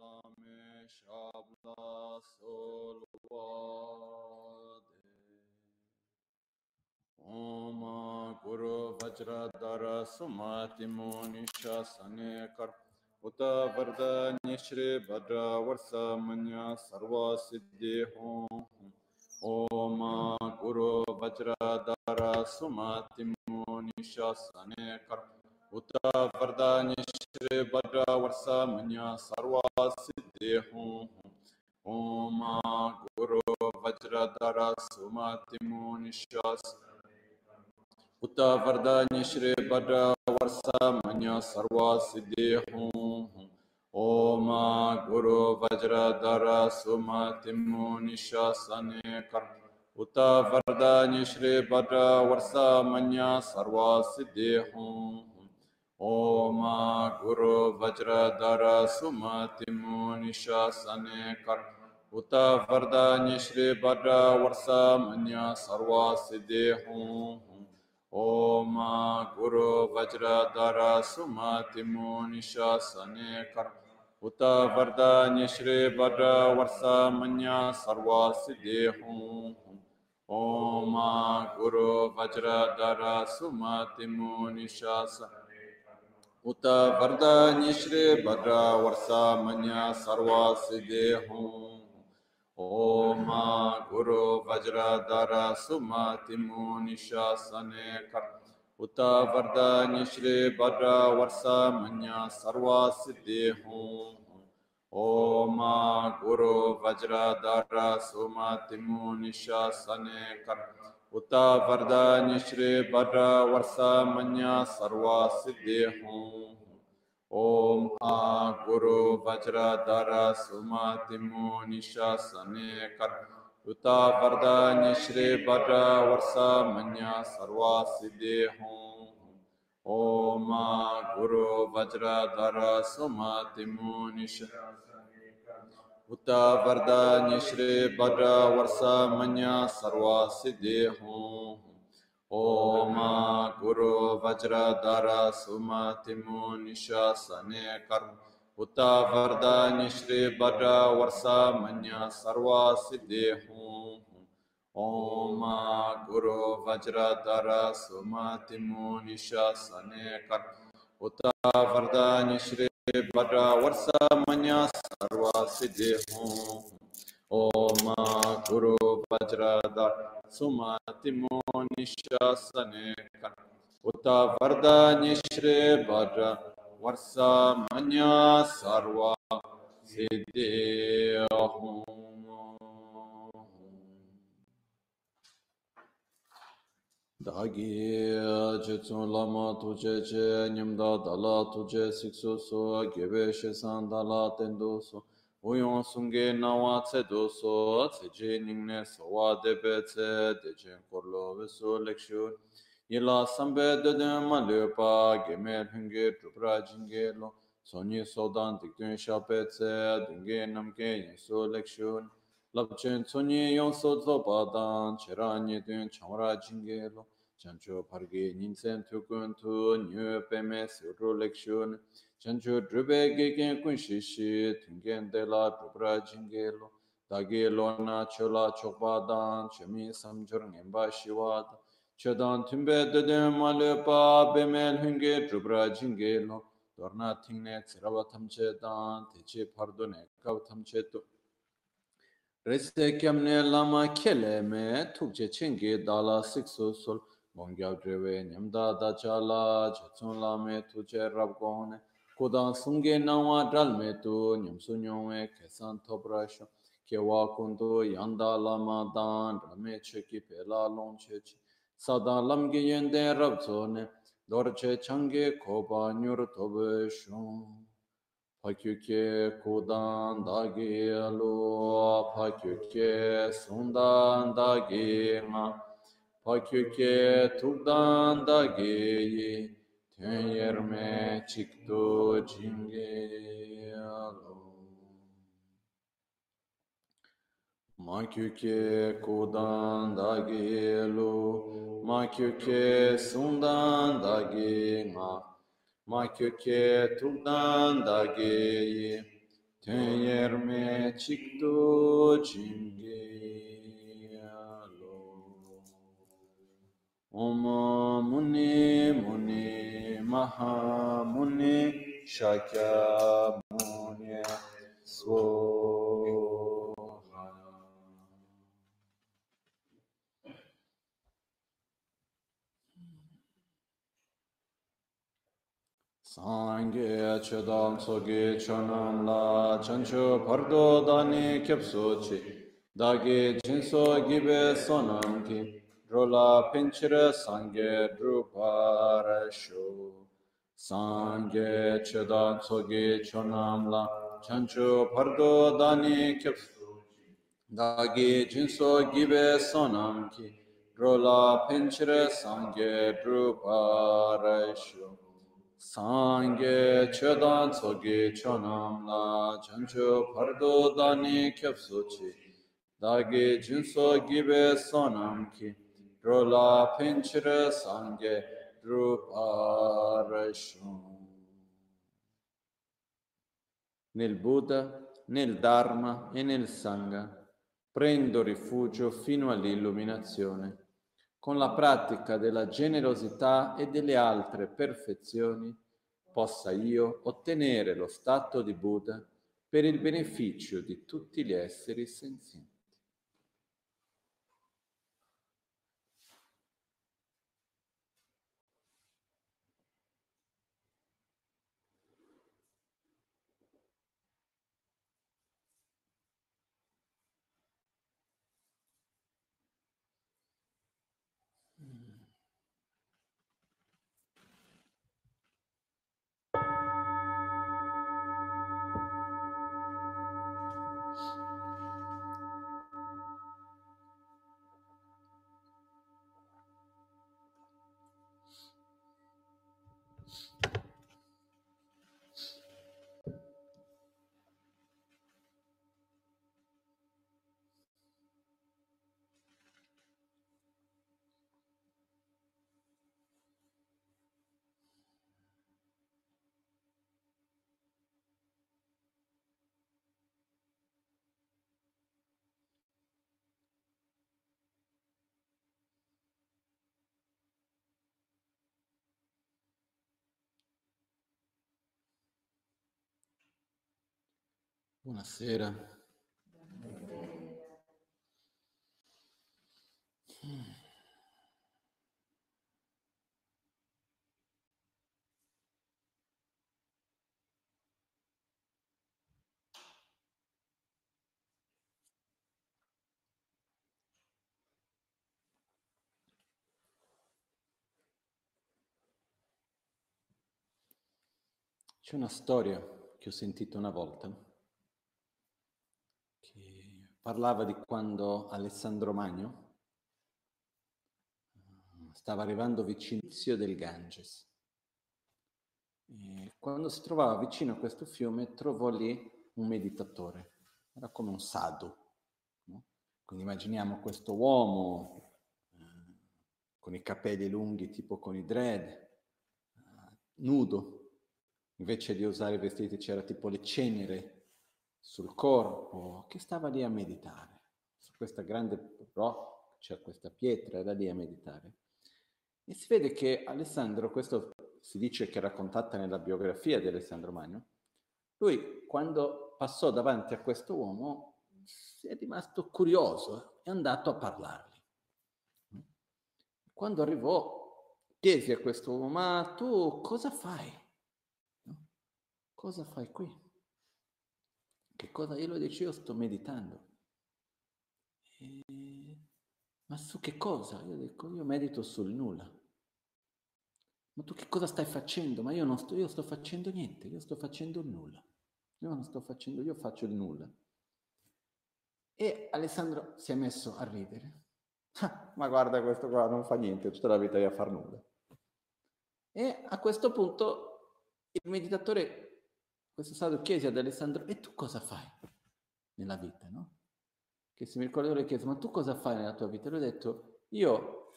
Lamesh Ablasol सुमति मुनि शासने कर उत वरद निश्रे भद्र वर्ष मन सर्व सिद्धि हों ओम गुरु वज्र धर सुमति मुनि शासने कर उत वरद निश्रे श्री भद्रावर्षमन्य सर्वासिद्धेः ॐ गुरो वज्रधर सुमतिमो निश्वास उत वरदान्य श्री भद्रावर्षमन्य सर्वासिद्धेः ॐ गुरो वज्रधर सुमतिमो निश्वासने कर उत वरदान्य श्री भद्रावर्षमन्य सर्वासिद्धेः Vajradhara Sumati Munisha Sane Kar Uta Vardanya Shri Bhadra Varsa Manya Sarva Siddhi Hum Om Guru Vajradhara Sumati Munisha Sane Kar Uta Vardanya Shri Bhadra Varsa Manya Sarva Siddhi Hum Om Guru Vajradhara Sumati Munisha Sane Kar Uta उत वरदनिश्रे भद्र वर्षा मन सर्वा सिदे हूँ मा गुरु वज्र सुमति मो निशासने कर। उत वरदनिश्रे भद्र वर्षा मन सर्वा सिदे हूँ ओम गुरु वज्र धर निशा सने कर। Uta Vardanya Shri Bhadra Varsa Manya Sarva Siddhi Hum Om Guru Vajradhara Sumati Munisha Sane Kar Uta Vardanya Shri Bhadra Varsa Manya Sarva Siddhi Hum Om A Guru Vajradhara Sumati Munisha Sane Kar Uta Vardanya Shri Bhadra Varsa Manya Sarva Siddhi Hum Om A Guru Vajradhara Sumati Munisha Uta Vardanya Shri Bhadra Varsa Manya Sarva Siddhi Hum Om Guru Vajradhara Sumati Munisha Sane Karma Uta Vardanya Shri Bhadra Varsa Manya Sarva Siddhi Hum Om Guru Vajradhara Sumati Munisha Sane Karma Uta Vardanya Shri Bhadra Varsa Manya Sarva Siddhi Hum Dāgī chitsun lāma tujē chē nyamdā dālā tujē siksu su gebe shēsān dālā tendu su uyōng sungē nāwā tsē du su tsē jē nyingne sawā dēbē tsē dēchē korlo visu lekshū yilā sambē dēdē mā lēpā gēmē hēngē trūprā jīngē lō sōnyī sōdān dikdēn shāpē tsē dēngē namkē yinsu lekshū labchen tsonye yonso tsoba dan cheranye dun chamra jinge lo. Chancho parge ninsen tukun tu nyu peme suru lekshun. Chancho drube gegen kun shishi tungen de la drupra jinge lo. Dage lo na chola chokpa dan chemi samjur ngemba shiwa da. Chodan tumbe dede male pa beme hunge drupra jinge lo. Dorna tingne tsirawa tamche dan teche pardo ne kav tamche tu. Rese kyamne lama kele me tukje chenge dala sikso sol mongyab drewe nyamda dachala chatsun lame tuje rabgone kodang sungge nawa dalme tu nyamsu nyongwe kesan tobrasho kewa kundu yanda lama dan rame cheki pela long chechi. Sada lamge yende rabzone dorche change koba nyur tobe shun Pakyuke kudan da gelo, pakyuke sundan da gema, pakyuke tugdan da geyi, tön yerme çıktı cingelo. Makyuke kudan da gelo, makyuke sundan da gema, ma kyo ke tukdan da geyi ten yerme çıktı çingeyi Om Muni Muni Maha Muni Şakya Muni Svod Sangye chedam soge chonam la chancho pardo dani kyapso chi dagi jinso gibe sonam ki drola pinchira sangye drupara sho Sangye chedam soge chonam la chancho pardo dani kyapso dagi jinso gibe sonam ki drola pinchira sangye drupara sho Sangye chedan tsoge chonam la chancho pardo dani kyapsochi. Dagi jinso gibe sonam ki. Drola pinchire sangye druparashon. Nel Buddha, nel Dharma e nel Sangha prendo rifugio fino all'illuminazione con la pratica della generosità e delle altre perfezioni, possa io ottenere lo stato di Buddha per il beneficio di tutti gli esseri senzienti. Buonasera. C'è una storia che ho sentito una volta parlava di quando Alessandro Magno eh, stava arrivando vicino al del Ganges. E quando si trovava vicino a questo fiume trovò lì un meditatore, era come un sadhu. No? Quindi immaginiamo questo uomo eh, con i capelli lunghi tipo con i dread, eh, nudo, invece di usare i vestiti c'era tipo le cenere sul corpo, che stava lì a meditare. Su questa grande rock c'è questa pietra, era lì a meditare. E si vede che Alessandro, questo si dice che raccontata nella biografia di Alessandro Magno, lui quando passò davanti a questo uomo si è rimasto curioso è andato a parlargli. Quando arrivò chiesi a questo uomo, ma tu cosa fai? Cosa fai qui? Che cosa? Io lo dicevo, io sto meditando. E... Ma su che cosa? Io dico, io medito sul nulla. Ma tu che cosa stai facendo? Ma io non sto, io sto facendo niente, io sto facendo nulla. Io non sto facendo, io faccio il nulla. E Alessandro si è messo a ridere. Ah, ma guarda questo qua, non fa niente, tutta la vita a far nulla. E a questo punto il meditatore questo stato chiese ad Alessandro, e tu cosa fai nella vita, no? Che se mi ricordo le chiese, ma tu cosa fai nella tua vita? E lui ha detto, io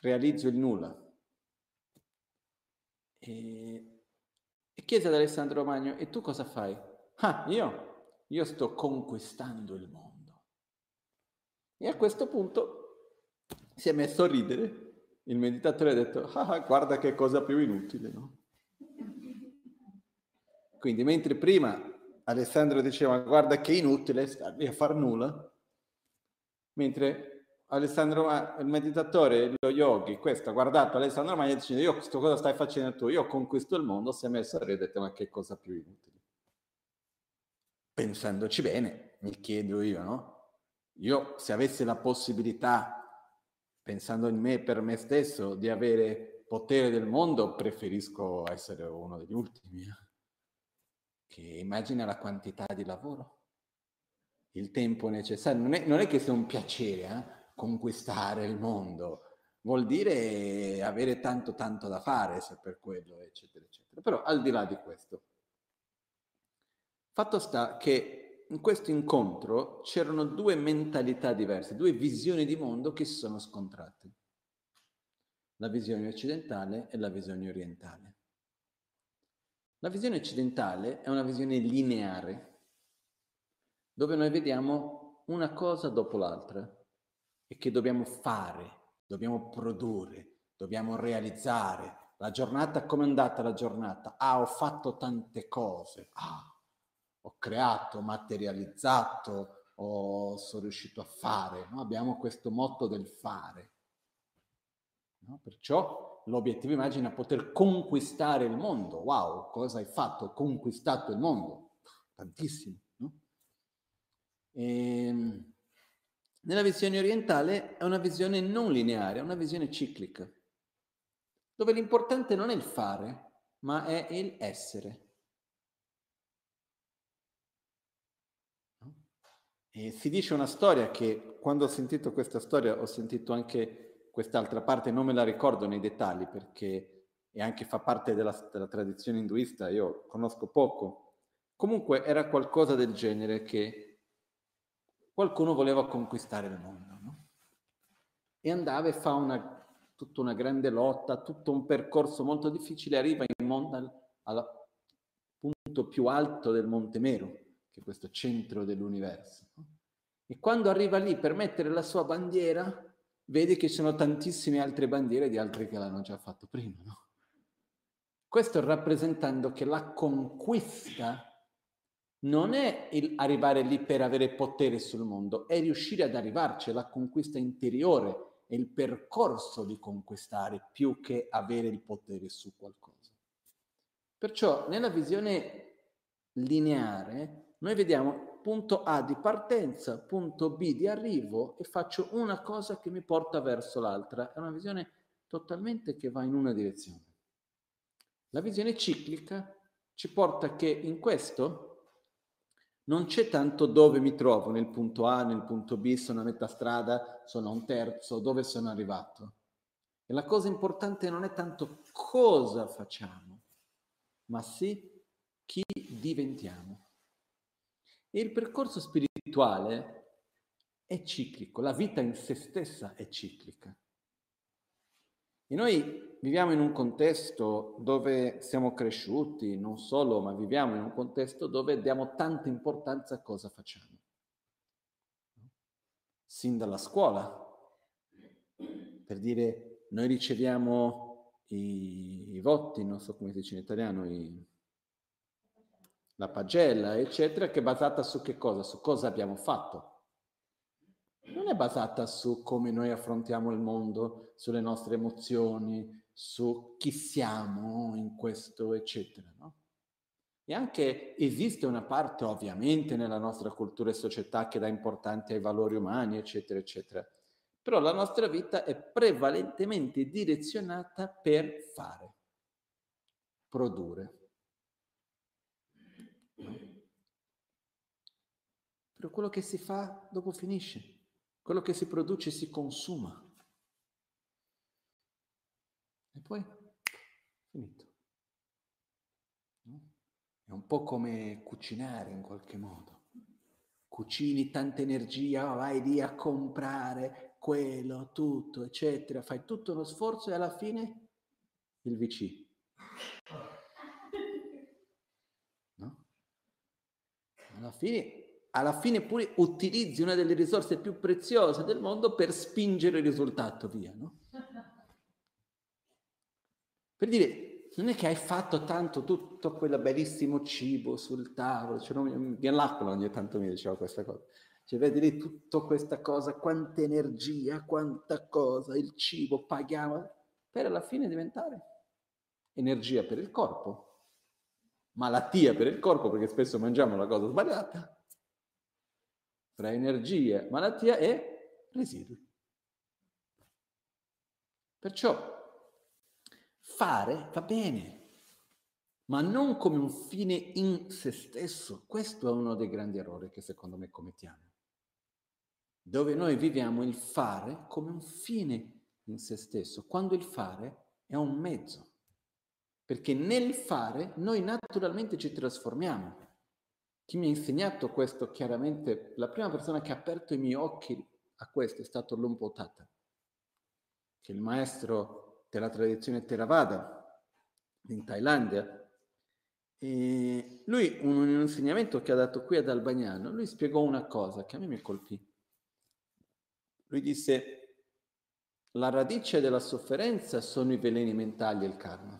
realizzo il nulla. E, e chiese ad Alessandro Magno, e tu cosa fai? ah, io, io sto conquistando il mondo. E a questo punto si è messo a ridere. Il meditatore ha detto, ah, guarda che cosa più inutile, no? Quindi mentre prima Alessandro diceva guarda che inutile star lì a far nulla, mentre Alessandro, il meditatore, lo yogi, questo ha guardato Alessandro Magna dicendo io questo cosa stai facendo tu? Io conquisto il mondo, si è messo a ridere e ma che cosa più inutile. Pensandoci bene, mi chiedo io, no? Io se avessi la possibilità, pensando in me per me stesso, di avere potere del mondo, preferisco essere uno degli ultimi. Che immagina la quantità di lavoro, il tempo necessario. Non è, non è che sia un piacere eh? conquistare il mondo, vuol dire avere tanto tanto da fare se per quello, eccetera, eccetera. Però al di là di questo, fatto sta che in questo incontro c'erano due mentalità diverse, due visioni di mondo che si sono scontrate. La visione occidentale e la visione orientale. La visione occidentale è una visione lineare, dove noi vediamo una cosa dopo l'altra e che dobbiamo fare, dobbiamo produrre, dobbiamo realizzare. La giornata, come è andata la giornata? Ah, ho fatto tante cose. Ah, ho creato, materializzato, o sono riuscito a fare. No? Abbiamo questo motto del fare. No? Perciò l'obiettivo immagina poter conquistare il mondo. Wow, cosa hai fatto? Conquistato il mondo. Tantissimo. No? E, ehm, nella visione orientale è una visione non lineare, è una visione ciclica, dove l'importante non è il fare, ma è il essere. E si dice una storia che quando ho sentito questa storia ho sentito anche quest'altra parte non me la ricordo nei dettagli perché e anche fa parte della, della tradizione induista, io conosco poco. Comunque era qualcosa del genere che qualcuno voleva conquistare il mondo, no? E andava e fa una, tutta una grande lotta, tutto un percorso molto difficile, arriva in mondo al, al punto più alto del Monte Mero, che è questo centro dell'universo. No? E quando arriva lì per mettere la sua bandiera, vede che ci sono tantissime altre bandiere di altri che l'hanno già fatto prima, no? Questo rappresentando che la conquista non è arrivare lì per avere potere sul mondo, è riuscire ad arrivarci, la conquista interiore, è il percorso di conquistare più che avere il potere su qualcosa. Perciò nella visione lineare noi vediamo punto A di partenza, punto B di arrivo e faccio una cosa che mi porta verso l'altra. È una visione totalmente che va in una direzione. La visione ciclica ci porta che in questo non c'è tanto dove mi trovo, nel punto A, nel punto B, sono a metà strada, sono a un terzo, dove sono arrivato. E la cosa importante non è tanto cosa facciamo, ma sì chi diventiamo. E il percorso spirituale è ciclico, la vita in se stessa è ciclica. E noi viviamo in un contesto dove siamo cresciuti, non solo, ma viviamo in un contesto dove diamo tanta importanza a cosa facciamo. Sin dalla scuola, per dire, noi riceviamo i, i voti, non so come si dice in italiano, i, la pagella, eccetera, che è basata su che cosa? Su cosa abbiamo fatto. Non è basata su come noi affrontiamo il mondo, sulle nostre emozioni, su chi siamo in questo, eccetera, no? E anche esiste una parte, ovviamente, nella nostra cultura e società che dà importanza ai valori umani, eccetera, eccetera. Però la nostra vita è prevalentemente direzionata per fare, produrre. Però quello che si fa dopo finisce, quello che si produce si consuma. E poi finito. No? È un po' come cucinare in qualche modo. Cucini tanta energia, vai lì a comprare quello, tutto, eccetera, fai tutto uno sforzo e alla fine il VC. alla fine, alla fine pure utilizzi una delle risorse più preziose del mondo per spingere il risultato via, no? Per dire, non è che hai fatto tanto tutto quel bellissimo cibo sul tavolo, cioè, non, mi l'acqua ogni tanto mi diceva questa cosa. Cioè, vedi lì tutta questa cosa, quanta energia, quanta cosa, il cibo, paghiamo, per alla fine diventare energia per il corpo, malattia per il corpo, perché spesso mangiamo la cosa sbagliata, tra energia, malattia e residui. Perciò fare va bene, ma non come un fine in se stesso. Questo è uno dei grandi errori che secondo me commettiamo. Dove noi viviamo il fare come un fine in se stesso, quando il fare è un mezzo. Perché nel fare noi naturalmente ci trasformiamo. Chi mi ha insegnato questo chiaramente, la prima persona che ha aperto i miei occhi a questo è stato Lumpo che è il maestro della tradizione Theravada in Thailandia. E lui, un, un insegnamento che ha dato qui ad Albagnano, lui spiegò una cosa che a me mi colpì. Lui disse, la radice della sofferenza sono i veleni mentali e il karma.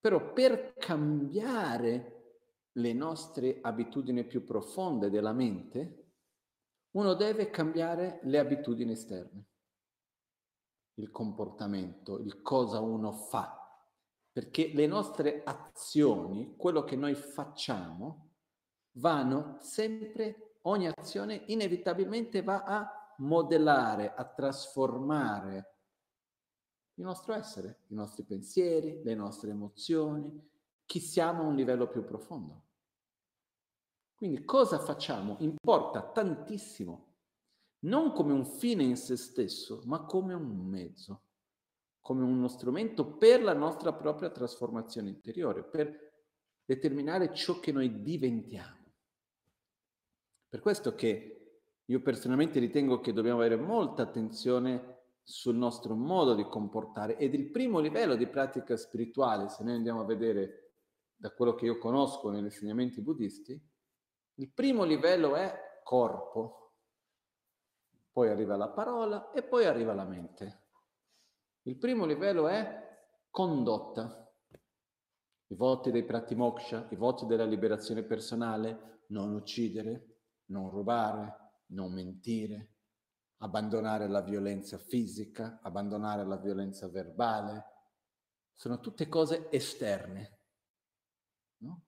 Però per cambiare le nostre abitudini più profonde della mente, uno deve cambiare le abitudini esterne, il comportamento, il cosa uno fa. Perché le nostre azioni, quello che noi facciamo, vanno sempre, ogni azione inevitabilmente va a modellare, a trasformare il nostro essere, i nostri pensieri, le nostre emozioni, chi siamo a un livello più profondo. Quindi cosa facciamo importa tantissimo, non come un fine in se stesso, ma come un mezzo, come uno strumento per la nostra propria trasformazione interiore, per determinare ciò che noi diventiamo. Per questo che io personalmente ritengo che dobbiamo avere molta attenzione sul nostro modo di comportare ed il primo livello di pratica spirituale, se noi andiamo a vedere da quello che io conosco negli insegnamenti buddisti, il primo livello è corpo, poi arriva la parola e poi arriva la mente. Il primo livello è condotta. I voti dei prati moksha, i voti della liberazione personale, non uccidere, non rubare, non mentire, abbandonare la violenza fisica, abbandonare la violenza verbale, sono tutte cose esterne. No?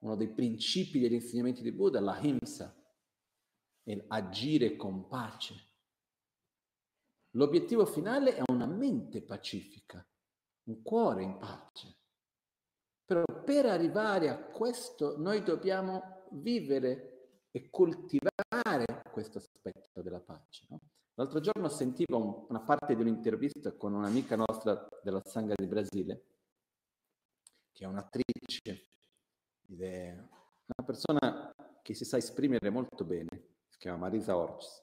Uno dei principi degli insegnamenti di Buddha, la himsa, agire con pace. L'obiettivo finale è una mente pacifica, un cuore in pace. Però per arrivare a questo noi dobbiamo vivere e coltivare questo aspetto della pace. No? L'altro giorno sentivo un, una parte di un'intervista con un'amica nostra della Sangha di Brasile, che è un'attrice, è una persona che si sa esprimere molto bene, si chiama Marisa Orcis.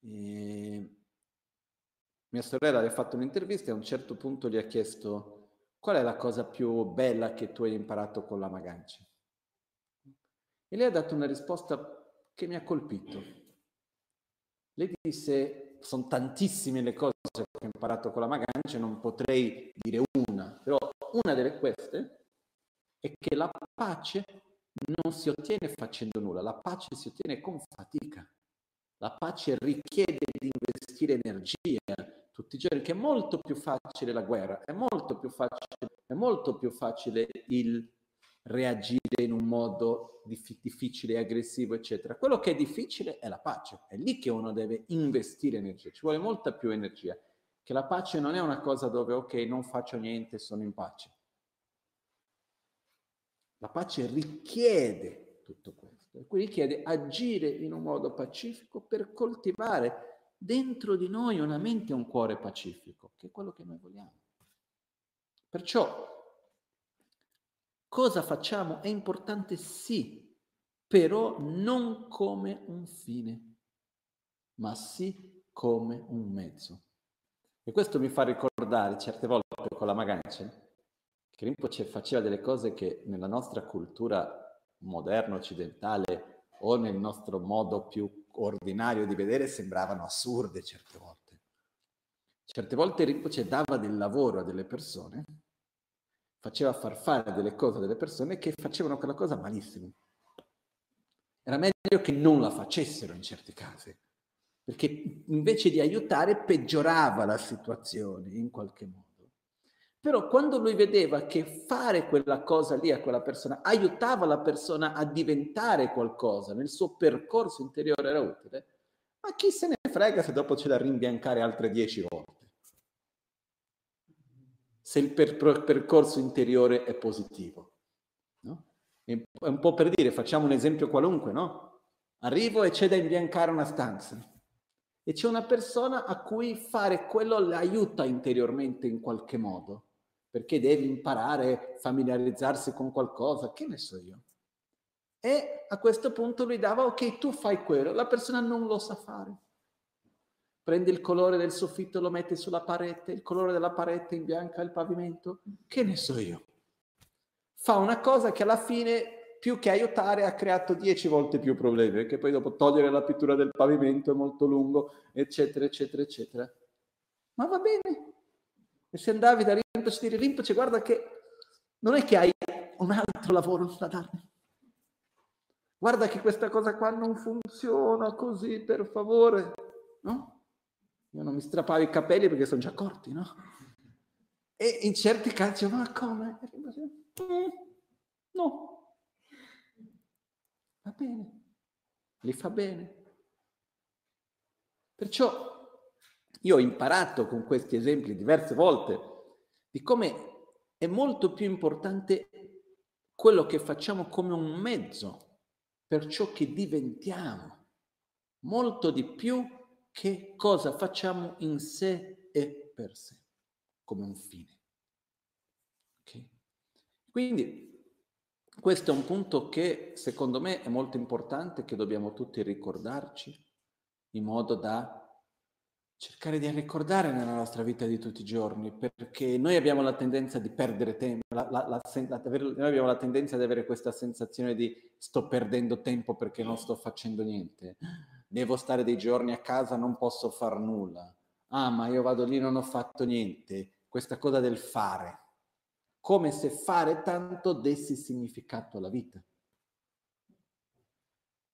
E mia sorella le ha fatto un'intervista e a un certo punto gli ha chiesto qual è la cosa più bella che tu hai imparato con la Magancia. E lei ha dato una risposta che mi ha colpito. Lei disse, sono tantissime le cose che ho imparato con la Magancia, non potrei dire una, però una delle queste è che la pace non si ottiene facendo nulla, la pace si ottiene con fatica. La pace richiede di investire energia tutti i giorni, che è molto più facile la guerra, è molto più facile, è molto più facile il reagire in un modo dif- difficile aggressivo, eccetera. Quello che è difficile è la pace, è lì che uno deve investire energia, ci vuole molta più energia, che la pace non è una cosa dove ok, non faccio niente, sono in pace. La pace richiede tutto questo, e quindi richiede agire in un modo pacifico per coltivare dentro di noi una mente e un cuore pacifico, che è quello che noi vogliamo. Perciò Cosa facciamo? È importante sì, però non come un fine, ma sì come un mezzo. E questo mi fa ricordare certe volte con la Magancia che Rinpoche faceva delle cose che nella nostra cultura moderno occidentale o nel nostro modo più ordinario di vedere sembravano assurde certe volte. Certe volte Rinpoche dava del lavoro a delle persone, faceva far fare delle cose a delle persone che facevano quella cosa malissimo. Era meglio che non la facessero in certi casi, perché invece di aiutare peggiorava la situazione in qualche modo. Però quando lui vedeva che fare quella cosa lì a quella persona aiutava la persona a diventare qualcosa, nel suo percorso interiore era utile, ma chi se ne frega se dopo c'è da rimbiancare altre dieci volte? Se il per- percorso interiore è positivo. No? È un po' per dire, facciamo un esempio qualunque, no? Arrivo e c'è da imbiancare una stanza e c'è una persona a cui fare quello l'aiuta interiormente in qualche modo perché devi imparare, familiarizzarsi con qualcosa, che ne so io. E a questo punto lui dava, ok, tu fai quello, la persona non lo sa fare. Prendi il colore del soffitto, lo metti sulla parete, il colore della parete imbianca il pavimento, che ne so io. Fa una cosa che alla fine, più che aiutare, ha creato dieci volte più problemi, perché poi dopo togliere la pittura del pavimento è molto lungo, eccetera, eccetera, eccetera. Ma va bene. E se andavi da Rinpoche dire Rinpoche guarda che non è che hai un altro lavoro da darmi. Guarda che questa cosa qua non funziona così, per favore. No? Io non mi strappavo i capelli perché sono già corti, no? E in certi casi, ma come? Mm, no. Va bene. Li fa bene. Perciò io ho imparato con questi esempi diverse volte di come è molto più importante quello che facciamo come un mezzo per ciò che diventiamo, molto di più che cosa facciamo in sé e per sé, come un fine. Okay? Quindi questo è un punto che secondo me è molto importante, che dobbiamo tutti ricordarci, in modo da cercare di ricordare nella nostra vita di tutti i giorni, perché noi abbiamo la tendenza di perdere tempo, la, la, la, noi abbiamo la tendenza di avere questa sensazione di sto perdendo tempo perché non sto facendo niente, devo stare dei giorni a casa, non posso far nulla, ah ma io vado lì, non ho fatto niente, questa cosa del fare, come se fare tanto desse significato alla vita.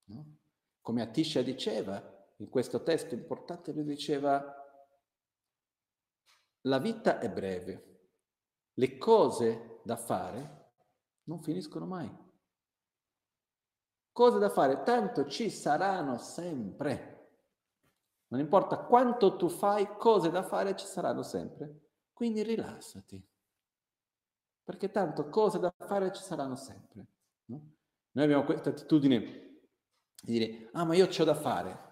No? Come Atisha diceva, in questo testo importante lui diceva la vita è breve, le cose da fare non finiscono mai. Cose da fare, tanto ci saranno sempre. Non importa quanto tu fai, cose da fare ci saranno sempre. Quindi rilassati. Perché tanto cose da fare ci saranno sempre. No? Noi abbiamo questa attitudine di dire, ah ma io ho da fare,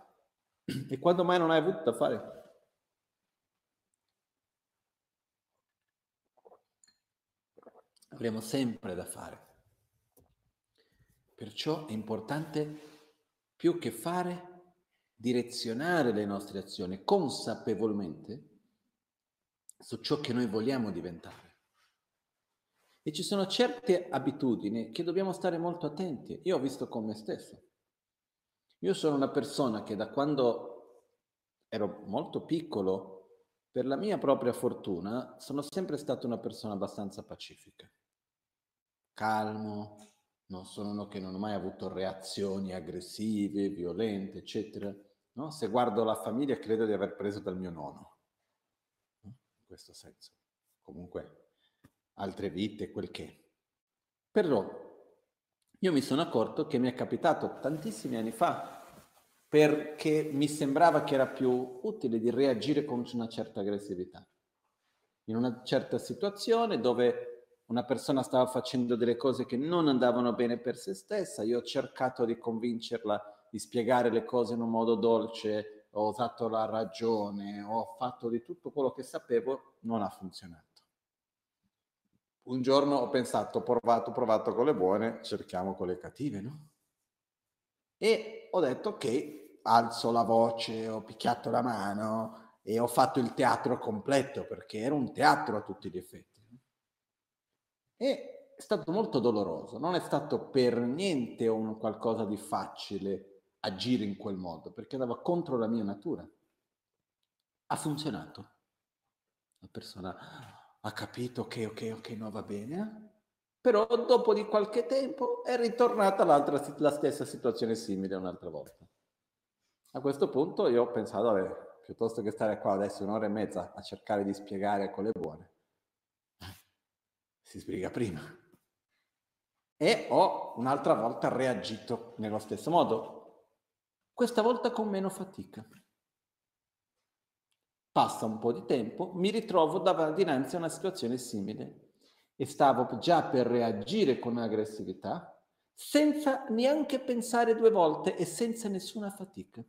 e quando mai non hai avuto da fare? Avremo sempre da fare. Perciò è importante più che fare direzionare le nostre azioni consapevolmente su ciò che noi vogliamo diventare. E ci sono certe abitudini che dobbiamo stare molto attenti. Io ho visto con me stesso. Io sono una persona che da quando ero molto piccolo, per la mia propria fortuna, sono sempre stata una persona abbastanza pacifica, calmo, non sono uno che non ho mai avuto reazioni aggressive, violente, eccetera. No? Se guardo la famiglia credo di aver preso dal mio nonno, in questo senso. Comunque, altre vite, quel che. Però io mi sono accorto che mi è capitato tantissimi anni fa perché mi sembrava che era più utile di reagire con una certa aggressività. In una certa situazione dove una persona stava facendo delle cose che non andavano bene per se stessa, io ho cercato di convincerla di spiegare le cose in un modo dolce, ho usato la ragione, ho fatto di tutto quello che sapevo, non ha funzionato un giorno ho pensato, ho provato, provato con le buone, cerchiamo con le cattive, no? E ho detto che alzo la voce, ho picchiato la mano e ho fatto il teatro completo, perché era un teatro a tutti gli effetti. E è stato molto doloroso, non è stato per niente un qualcosa di facile agire in quel modo, perché andava contro la mia natura. Ha funzionato. La persona ha capito che ok, ok, no, va bene, eh? però dopo di qualche tempo è ritornata la stessa situazione simile un'altra volta. A questo punto io ho pensato, vabbè, piuttosto che stare qua adesso un'ora e mezza a cercare di spiegare quelle buone, si sbriga prima. E ho un'altra volta reagito nello stesso modo, questa volta con meno fatica. Passa un po' di tempo, mi ritrovo dinanzi a una situazione simile e stavo già per reagire con aggressività senza neanche pensare due volte e senza nessuna fatica.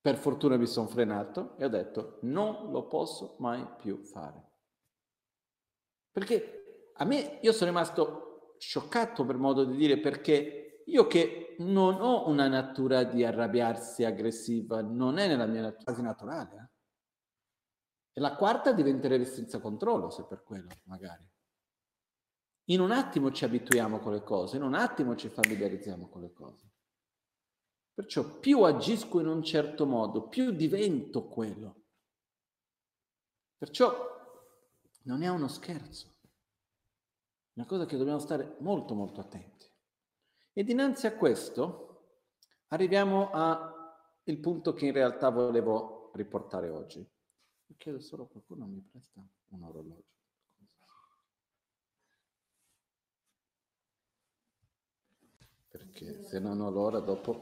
Per fortuna mi sono frenato e ho detto non lo posso mai più fare. Perché a me, io sono rimasto scioccato per modo di dire, perché io che non ho una natura di arrabbiarsi aggressiva, non è nella mia natura quasi naturale. Eh? E la quarta diventerebbe senza controllo, se per quello, magari. In un attimo ci abituiamo con le cose, in un attimo ci familiarizziamo con le cose. Perciò più agisco in un certo modo, più divento quello. Perciò non è uno scherzo, una cosa che dobbiamo stare molto molto attenti. E dinanzi a questo arriviamo al punto che in realtà volevo riportare oggi. Chiedo solo qualcuno mi presta un orologio. Perché se non ho l'ora dopo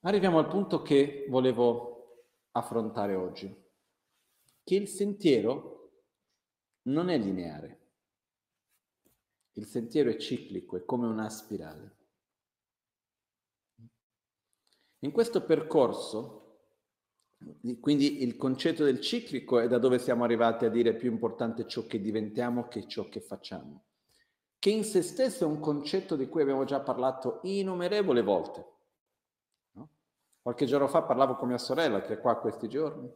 Arriviamo al punto che volevo affrontare oggi, che il sentiero non è lineare. Il sentiero è ciclico, è come una spirale. In questo percorso, quindi il concetto del ciclico è da dove siamo arrivati a dire più importante ciò che diventiamo che ciò che facciamo che in se stesso è un concetto di cui abbiamo già parlato innumerevoli volte. No? Qualche giorno fa parlavo con mia sorella che è qua questi giorni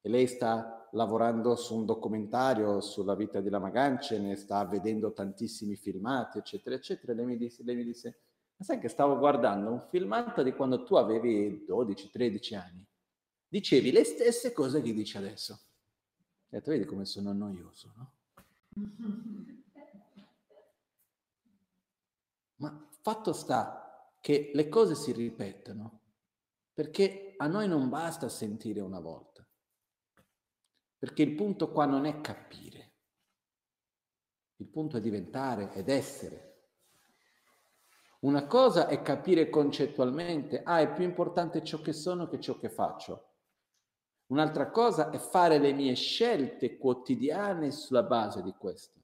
e lei sta lavorando su un documentario sulla vita di Lama ne sta vedendo tantissimi filmati, eccetera, eccetera. Lei mi disse, lei mi disse ma sai che stavo guardando un filmato di quando tu avevi 12-13 anni. Dicevi le stesse cose che dici adesso. Ho detto, vedi come sono noioso, no? Ma fatto sta che le cose si ripetono perché a noi non basta sentire una volta. Perché il punto qua non è capire. Il punto è diventare ed essere. Una cosa è capire concettualmente, ah, è più importante ciò che sono che ciò che faccio. Un'altra cosa è fare le mie scelte quotidiane sulla base di questo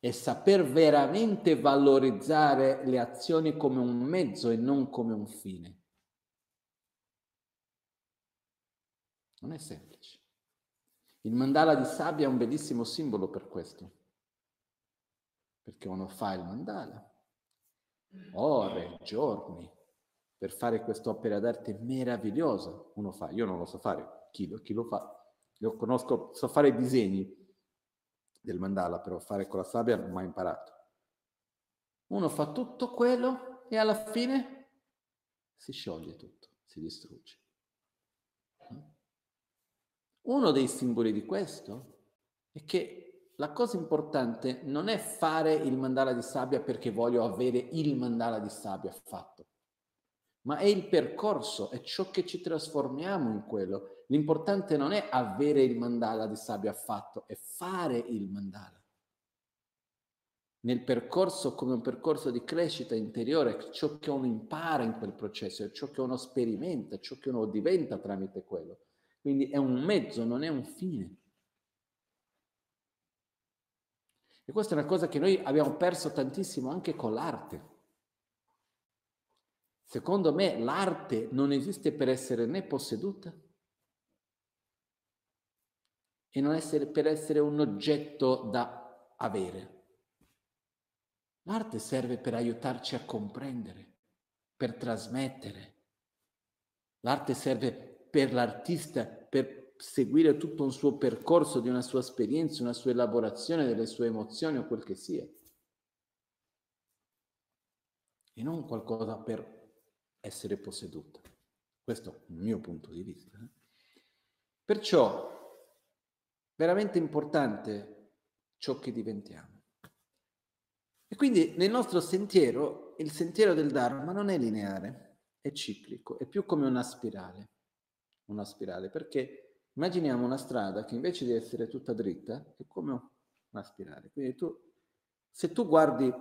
e saper veramente valorizzare le azioni come un mezzo e non come un fine. Non è semplice. Il mandala di sabbia è un bellissimo simbolo per questo, perché uno fa il mandala, ore, giorni, per fare quest'opera d'arte meravigliosa. Uno fa, io non lo so fare, chi lo, chi lo fa? Io conosco, so fare i disegni, del mandala, però fare con la sabbia non ho mai imparato. Uno fa tutto quello e alla fine si scioglie tutto, si distrugge. Uno dei simboli di questo è che la cosa importante non è fare il mandala di sabbia perché voglio avere il mandala di sabbia fatto, ma è il percorso, è ciò che ci trasformiamo in quello, L'importante non è avere il mandala di sabbia fatto, è fare il mandala. Nel percorso come un percorso di crescita interiore, ciò che uno impara in quel processo, ciò che uno sperimenta, ciò che uno diventa tramite quello. Quindi è un mezzo, non è un fine. E questa è una cosa che noi abbiamo perso tantissimo anche con l'arte. Secondo me l'arte non esiste per essere né posseduta e non essere, per essere un oggetto da avere. L'arte serve per aiutarci a comprendere, per trasmettere. L'arte serve per l'artista per seguire tutto un suo percorso di una sua esperienza, una sua elaborazione delle sue emozioni o quel che sia. E non qualcosa per essere posseduta. Questo è il mio punto di vista. Eh. Perciò, veramente importante ciò che diventiamo. E quindi nel nostro sentiero, il sentiero del Dharma non è lineare, è ciclico, è più come una spirale. Una spirale, perché immaginiamo una strada che invece di essere tutta dritta è come una spirale. Quindi tu, se tu guardi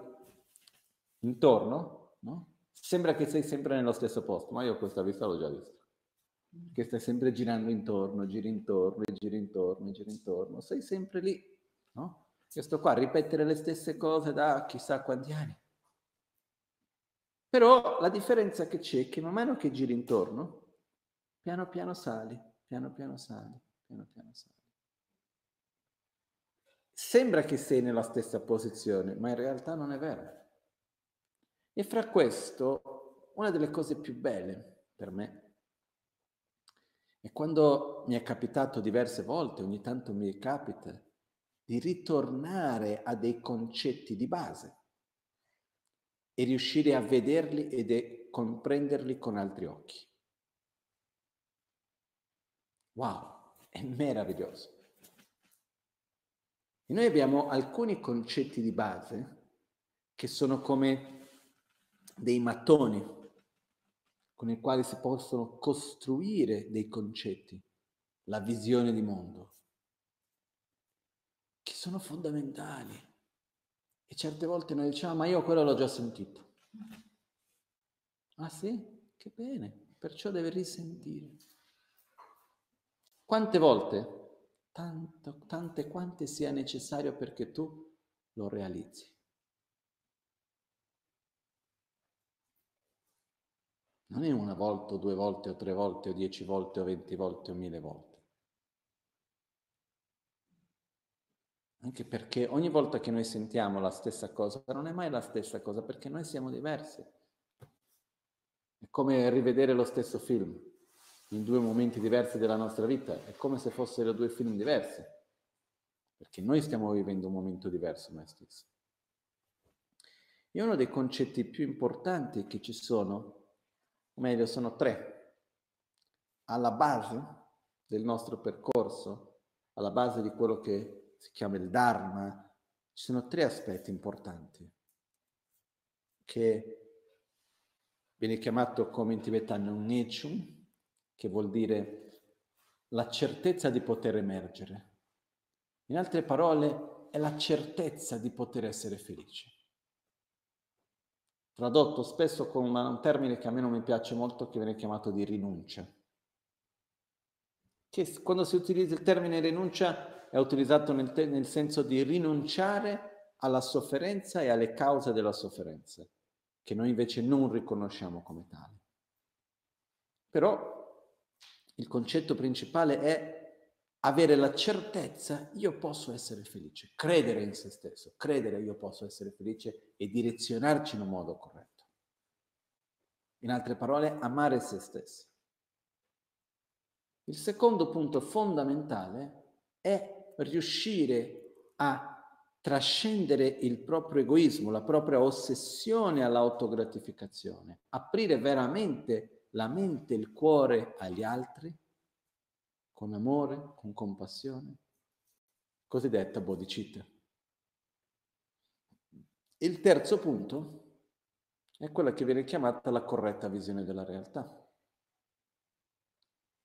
intorno, no? sembra che sei sempre nello stesso posto, ma io questa vista l'ho già vista. Che stai sempre girando intorno, giri intorno, giri intorno, giri intorno, sei sempre lì, no? Io sto qua a ripetere le stesse cose da chissà quanti anni. Però la differenza che c'è è che man mano che giri intorno, piano piano sali, piano piano sali, piano piano sali. Sembra che sei nella stessa posizione, ma in realtà non è vero. E fra questo, una delle cose più belle per me è quando mi è capitato diverse volte, ogni tanto mi capita, di ritornare a dei concetti di base e riuscire a vederli ed comprenderli con altri occhi. Wow, è meraviglioso. E noi abbiamo alcuni concetti di base che sono come dei mattoni con i quali si possono costruire dei concetti, la visione di mondo che sono fondamentali. E certe volte noi diciamo, ma io quello l'ho già sentito. Ah sì? Che bene, perciò deve risentire. Quante volte? Tanto, tante quante sia necessario perché tu lo realizzi. Non è una volta o due volte o tre volte o dieci volte o venti volte o mille volte. Anche perché ogni volta che noi sentiamo la stessa cosa, non è mai la stessa cosa perché noi siamo diversi. È come rivedere lo stesso film in due momenti diversi della nostra vita, è come se fossero due film diversi, perché noi stiamo vivendo un momento diverso noi stessi. E uno dei concetti più importanti che ci sono, o meglio sono tre, alla base del nostro percorso, alla base di quello che si chiama il Dharma, ci sono tre aspetti importanti che viene chiamato come in tibetano un Nechum, che vuol dire la certezza di poter emergere. In altre parole, è la certezza di poter essere felice. Tradotto spesso con un termine che a me non mi piace molto, che viene chiamato di rinuncia. Che quando si utilizza il termine rinuncia è utilizzato nel, te- nel senso di rinunciare alla sofferenza e alle cause della sofferenza, che noi invece non riconosciamo come tali. Però il concetto principale è avere la certezza io posso essere felice, credere in se stesso, credere io posso essere felice e direzionarci in un modo corretto. In altre parole, amare se stesso. Il secondo punto fondamentale è riuscire a trascendere il proprio egoismo, la propria ossessione all'autogratificazione, aprire veramente la mente e il cuore agli altri con amore, con compassione, cosiddetta bodhicitta. Il terzo punto è quella che viene chiamata la corretta visione della realtà.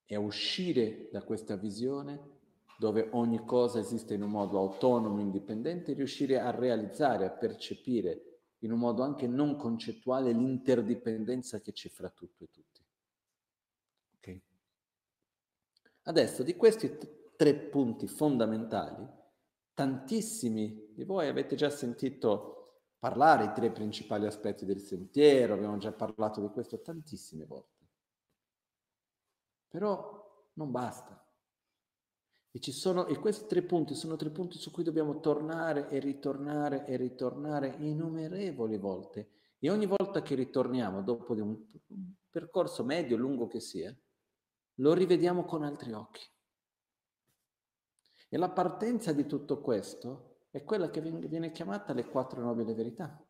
È uscire da questa visione dove ogni cosa esiste in un modo autonomo, indipendente, riuscire a realizzare, a percepire in un modo anche non concettuale l'interdipendenza che c'è fra tutto e tutti. Okay? Adesso di questi t- tre punti fondamentali, tantissimi di voi avete già sentito parlare i tre principali aspetti del sentiero, abbiamo già parlato di questo tantissime volte. Però non basta. E, ci sono, e questi tre punti sono tre punti su cui dobbiamo tornare e ritornare e ritornare innumerevoli volte. E ogni volta che ritorniamo, dopo di un, percorso medio, lungo che sia, lo rivediamo con altri occhi. E la partenza di tutto questo è quella che viene chiamata le quattro nobili verità.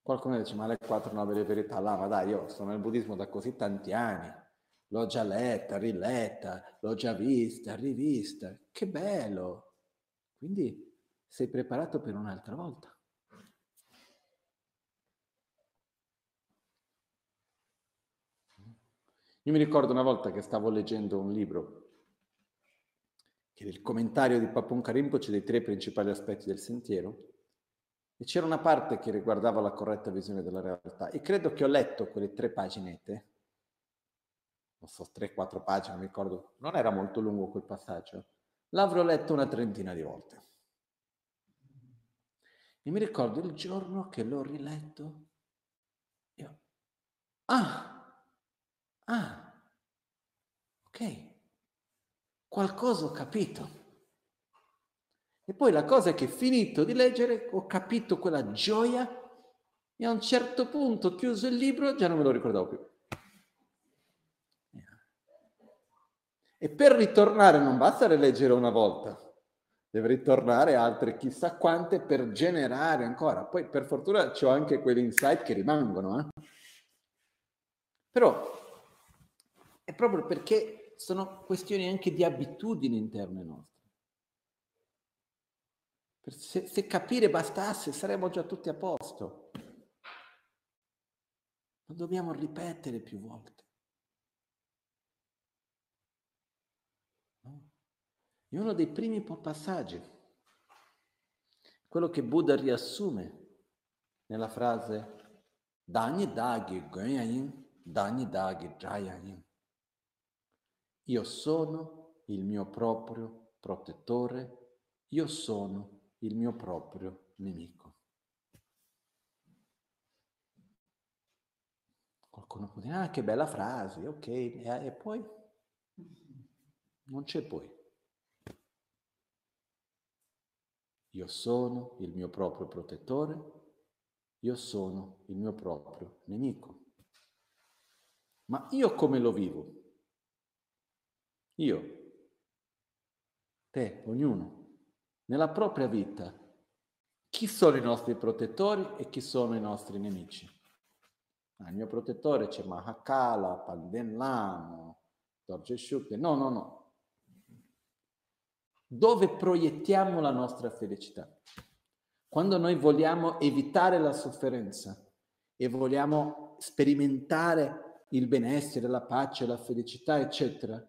Qualcuno dice, ma le quattro nobili verità, là, ma dai, io sono nel buddismo da così tanti anni, l'ho già letta, riletta, l'ho già vista, rivista, che bello! Quindi sei preparato per un'altra volta. Io mi ricordo una volta che stavo leggendo un libro, che era il commentario di Papon Rinpoche dei tre principali aspetti del sentiero, e c'era una parte che riguardava la corretta visione della realtà. E credo che ho letto quelle tre paginette, non so, tre, quattro pagine, mi ricordo, non era molto lungo quel passaggio, l'avrò letto una trentina di volte. E mi ricordo il giorno che l'ho riletto, io, ah, Ah, ok, qualcosa ho capito. E poi la cosa è che finito di leggere ho capito quella gioia e a un certo punto, chiuso il libro, già non me lo ricordavo più. E per ritornare non basta rileggere una volta, deve ritornare altre chissà quante per generare ancora. Poi per fortuna ho anche quegli insight che rimangono. Eh? Però è proprio perché sono questioni anche di abitudini interne nostre. Se, se capire bastasse saremmo già tutti a posto. Lo dobbiamo ripetere più volte. È uno dei primi passaggi, quello che Buddha riassume nella frase Dani Dagi Gönyayin, Dani Dagi Jayayin. Io sono il mio proprio protettore, io sono il mio proprio nemico. Qualcuno può dire, ah che bella frase, ok, e poi? Non c'è poi. Io sono il mio proprio protettore, io sono il mio proprio nemico. Ma io come lo vivo? Io, te, ognuno, nella propria vita, chi sono i nostri protettori e chi sono i nostri nemici. Ah, il mio protettore c'è Mahakala, Panden Lamo, Dorje Shukde. No, no, no. Dove proiettiamo la nostra felicità? Quando noi vogliamo evitare la sofferenza e vogliamo sperimentare il benessere, la pace, la felicità, eccetera,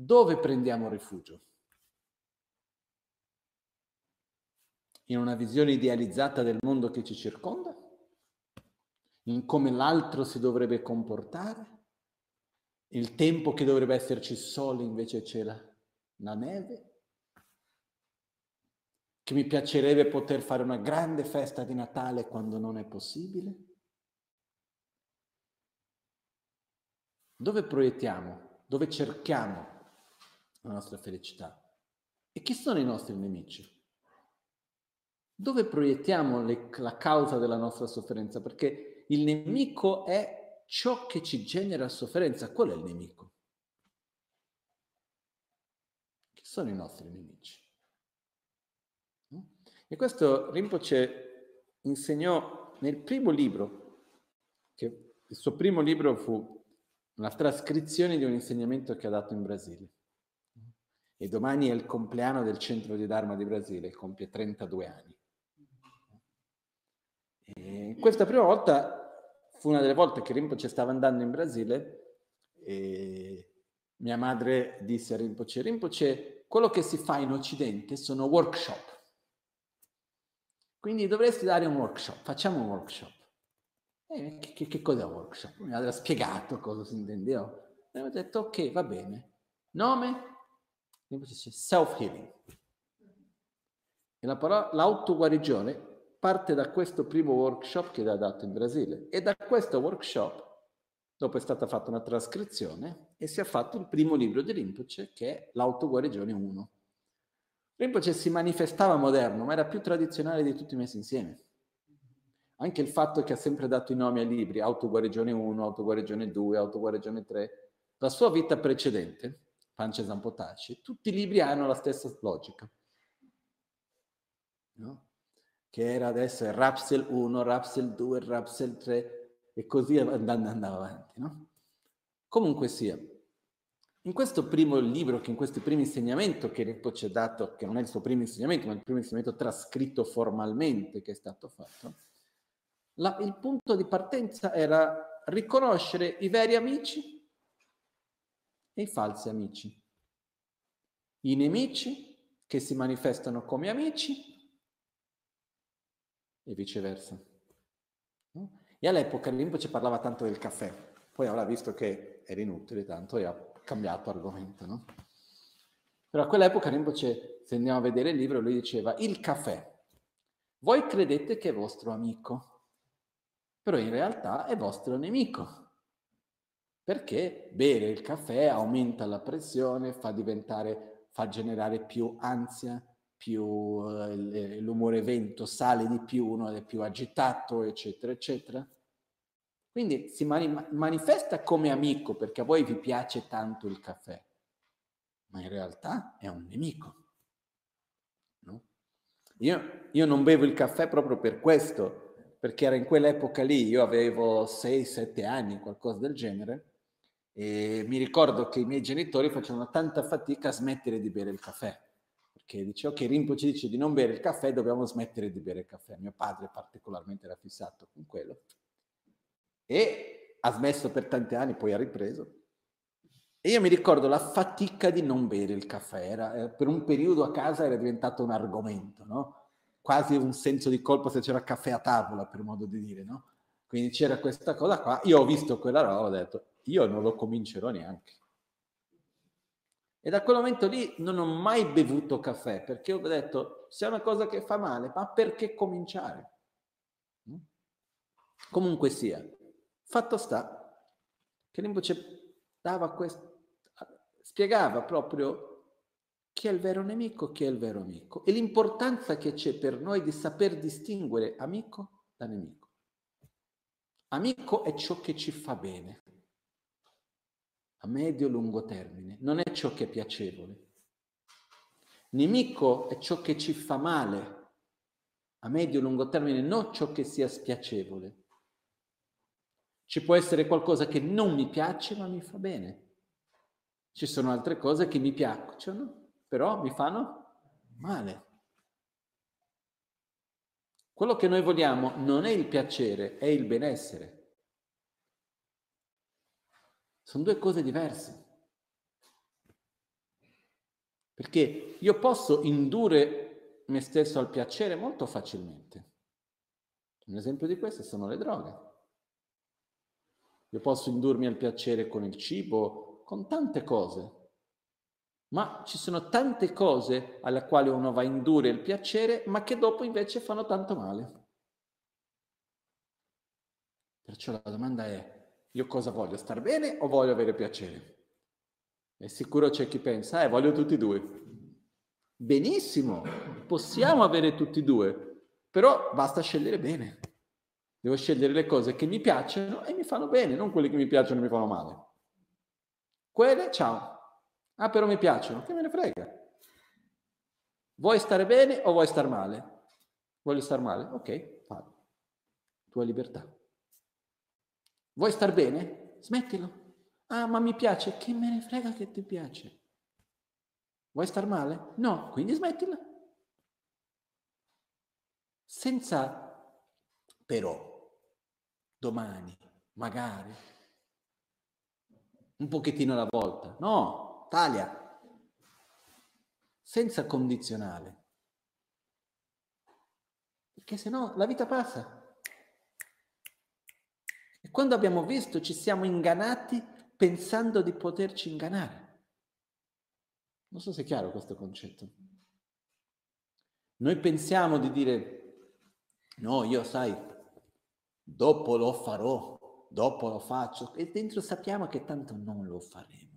dove prendiamo rifugio? In una visione idealizzata del mondo che ci circonda? In come l'altro si dovrebbe comportare? Il tempo che dovrebbe esserci sole invece c'è la, la neve? Che mi piacerebbe poter fare una grande festa di Natale quando non è possibile? Dove proiettiamo? Dove cerchiamo la nostra felicità. E chi sono i nostri nemici? Dove proiettiamo le, la causa della nostra sofferenza? Perché il nemico è ciò che ci genera sofferenza. Qual è il nemico? Chi sono i nostri nemici? E questo Rinpoche insegnò nel primo libro, che il suo primo libro fu una trascrizione di un insegnamento che ha dato in Brasile. E domani è il compleanno del centro di Dharma di Brasile, compie 32 anni. E questa prima volta fu una delle volte che Rinpoche stava andando in Brasile e mia madre disse a Rinpoche, Rinpoche, quello che si fa in Occidente sono workshop. Quindi dovresti dare un workshop, facciamo un workshop. E che, che, cos'è un workshop? Mi aveva spiegato cosa si intendeva. E ho detto, ok, va bene. Nome? Dice self-healing. E la parola, l'autoguarigione parte da questo primo workshop che ha dato in Brasile e da questo workshop dopo è stata fatta una trascrizione e si è fatto il primo libro di Rinpoche che è l'autoguarigione 1. Rinpoche si manifestava moderno ma era più tradizionale di tutti messi insieme. Anche il fatto che ha sempre dato i nomi ai libri, autoguarigione 1, autoguarigione 2, autoguarigione 3, la sua vita precedente Panche Zampotaci, tutti i libri hanno la stessa logica. No? Che era adesso Rapsel 1, Rapsel 2, Rapsel 3 e così andando, andava avanti. No? Comunque sia, in questo primo libro, che in questo primo insegnamento che Rinpoche ha dato, che non è il suo primo insegnamento, ma il primo insegnamento trascritto formalmente che è stato fatto, la, il punto di partenza era riconoscere i veri amici e i falsi amici. I nemici che si manifestano come amici e viceversa. E all'epoca Rinpoche parlava tanto del caffè, poi avrà visto che era inutile tanto e ha cambiato argomento, no? Però a quell'epoca Rinpoche, se andiamo a vedere il libro, lui diceva il caffè. Voi credete che è vostro amico, però in realtà è vostro nemico perché bere il caffè aumenta la pressione, fa diventare, fa generare più ansia, più eh, l'umore vento sale di più, uno è più agitato, eccetera, eccetera. Quindi si mani- manifesta come amico perché a voi vi piace tanto il caffè, ma in realtà è un nemico. No? Io, io non bevo il caffè proprio per questo, perché era in quell'epoca lì, io avevo 6-7 anni, qualcosa del genere, e mi ricordo che i miei genitori facevano tanta fatica a smettere di bere il caffè, perché dice ok, Rimpo ci dice di non bere il caffè, dobbiamo smettere di bere il caffè. Mio padre particolarmente era fissato con quello. E ha smesso per tanti anni, poi ha ripreso. E io mi ricordo la fatica di non bere il caffè, era, eh, per un periodo a casa era diventato un argomento, no? quasi un senso di colpa se c'era caffè a tavola, per modo di dire. No? Quindi c'era questa cosa qua, io ho visto quella roba, ho detto, io non lo comincerò neanche. E da quel momento lì non ho mai bevuto caffè perché ho detto, se è una cosa che fa male, ma perché cominciare? Mm? Comunque sia, fatto sta che Rinpoche dava questo, spiegava proprio chi è il vero nemico, chi è il vero amico e l'importanza che c'è per noi di saper distinguere amico da nemico. Amico è ciò che ci fa bene, a medio-lungo termine, non è ciò che è piacevole. Nemico è ciò che ci fa male a medio-lungo termine, non ciò che sia spiacevole. Ci può essere qualcosa che non mi piace ma mi fa bene. Ci sono altre cose che mi piacciono, però mi fanno male. Quello che noi vogliamo non è il piacere, è il benessere. Sono due cose diverse. Perché io posso indurre me stesso al piacere molto facilmente. Un esempio di questo sono le droghe. Io posso indurmi al piacere con il cibo, con tante cose. Ma ci sono tante cose alle quali uno va a indurre il piacere, ma che dopo invece fanno tanto male. Perciò la domanda è, io cosa voglio? Star bene o voglio avere piacere? È sicuro c'è chi pensa, eh, voglio tutti e due. Benissimo, possiamo avere tutti e due, però basta scegliere bene. Devo scegliere le cose che mi piacciono e mi fanno bene, non quelle che mi piacciono e mi fanno male. Quelle, ciao. Ah, però mi piacciono, che me ne frega. Vuoi stare bene o vuoi star male? Voglio star male? Ok, fallo. Tua libertà. Vuoi star bene? Smettilo. Ah, ma mi piace. Che me ne frega che ti piace? Vuoi star male? No, quindi smettila. Senza però, domani, magari, un pochettino alla volta. No, taglia. Senza condizionale. Perché se no la vita passa. Quando abbiamo visto ci siamo ingannati pensando di poterci ingannare. Non so se è chiaro questo concetto. Noi pensiamo di dire, no, io sai, dopo lo farò, dopo lo faccio, e dentro sappiamo che tanto non lo faremo.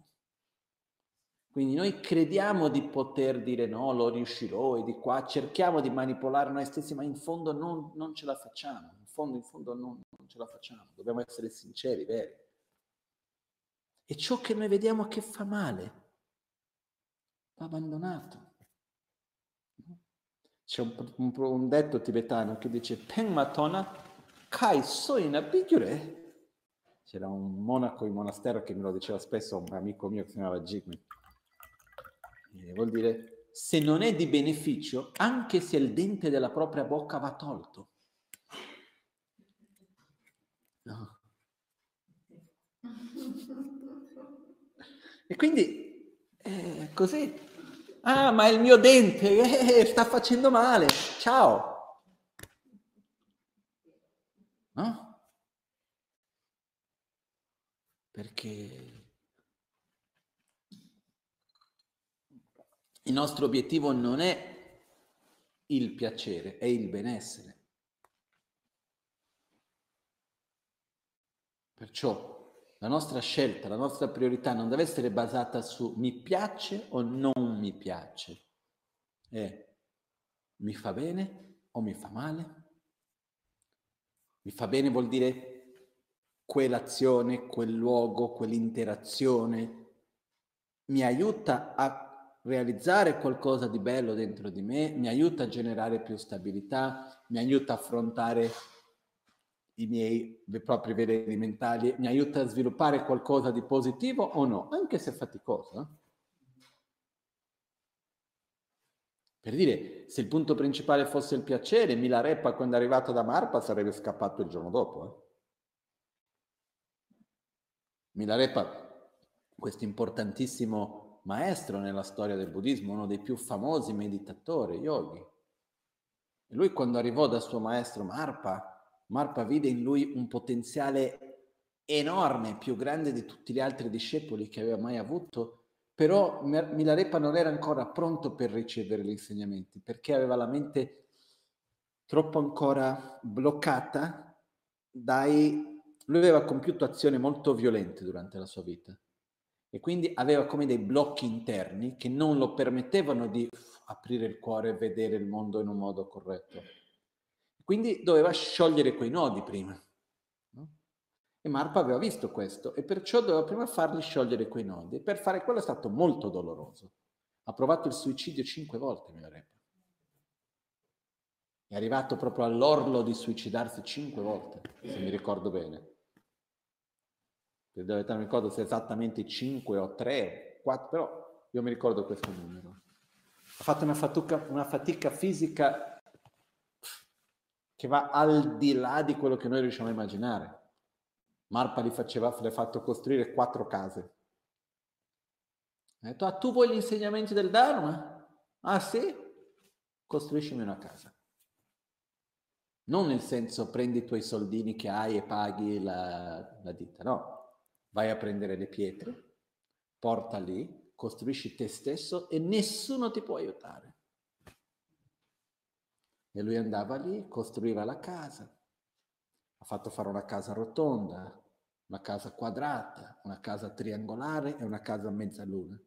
Quindi noi crediamo di poter dire no, lo riuscirò e di qua, cerchiamo di manipolare noi stessi, ma in fondo non, non ce la facciamo fondo, in fondo non, non ce la facciamo, dobbiamo essere sinceri, veri. E ciò che noi vediamo che fa male, va abbandonato. C'è un, un, un detto tibetano che dice Peng Matona Kai Soina Bigure. C'era un monaco in monastero che me lo diceva spesso, un amico mio che si chiamava Jigme. Vuol dire, se non è di beneficio, anche se il dente della propria bocca va tolto. No. E quindi, eh, così, Ah, ma il mio dente eh, sta facendo male. Ciao. No? Perché il nostro obiettivo non è il piacere, è il benessere. Perciò la nostra scelta, la nostra priorità non deve essere basata su mi piace o non mi piace. È mi fa bene o mi fa male? Mi fa bene vuol dire quell'azione, quel luogo, quell'interazione mi aiuta a realizzare qualcosa di bello dentro di me, mi aiuta a generare più stabilità, mi aiuta a affrontare i miei propri veleni mentali, mi aiuta a sviluppare qualcosa di positivo o no, anche se faticoso. Eh? Per dire, se il punto principale fosse il piacere, Milarepa quando è arrivato da Marpa sarebbe scappato il giorno dopo. Eh? Milarepa, questo importantissimo maestro nella storia del buddismo, uno dei più famosi meditatori, yogi. E lui quando arrivò dal suo maestro Marpa, Marpa vide in lui un potenziale enorme, più grande di tutti gli altri discepoli che aveva mai avuto, però Milarepa non era ancora pronto per ricevere gli insegnamenti, perché aveva la mente troppo ancora bloccata dai... Lui aveva compiuto azioni molto violente durante la sua vita e quindi aveva come dei blocchi interni che non lo permettevano di aprire il cuore e vedere il mondo in un modo corretto. Quindi doveva sciogliere quei nodi prima. E Marpa aveva visto questo e perciò doveva prima fargli sciogliere quei nodi. E per fare quello è stato molto doloroso. Ha provato il suicidio cinque volte, mi Milarepa. È arrivato proprio all'orlo di suicidarsi cinque volte, se mi ricordo bene. Per verità non ricordo se esattamente cinque o tre, quattro, però io mi ricordo questo numero. Ha fatto una fatica, una fatica fisica che va al di là di quello che noi riusciamo a immaginare. Marpa gli, faceva, gli ha fatto costruire quattro case. Ha detto, ah, tu vuoi gli insegnamenti del Dharma? Ah sì? Costruiscimi una casa. Non nel senso prendi i tuoi soldini che hai e paghi la, la ditta, no. Vai a prendere le pietre, porta lì, costruisci te stesso e nessuno ti può aiutare. E lui andava lì, costruiva la casa. Ha fatto fare una casa rotonda, una casa quadrata, una casa triangolare e una casa a mezzaluna.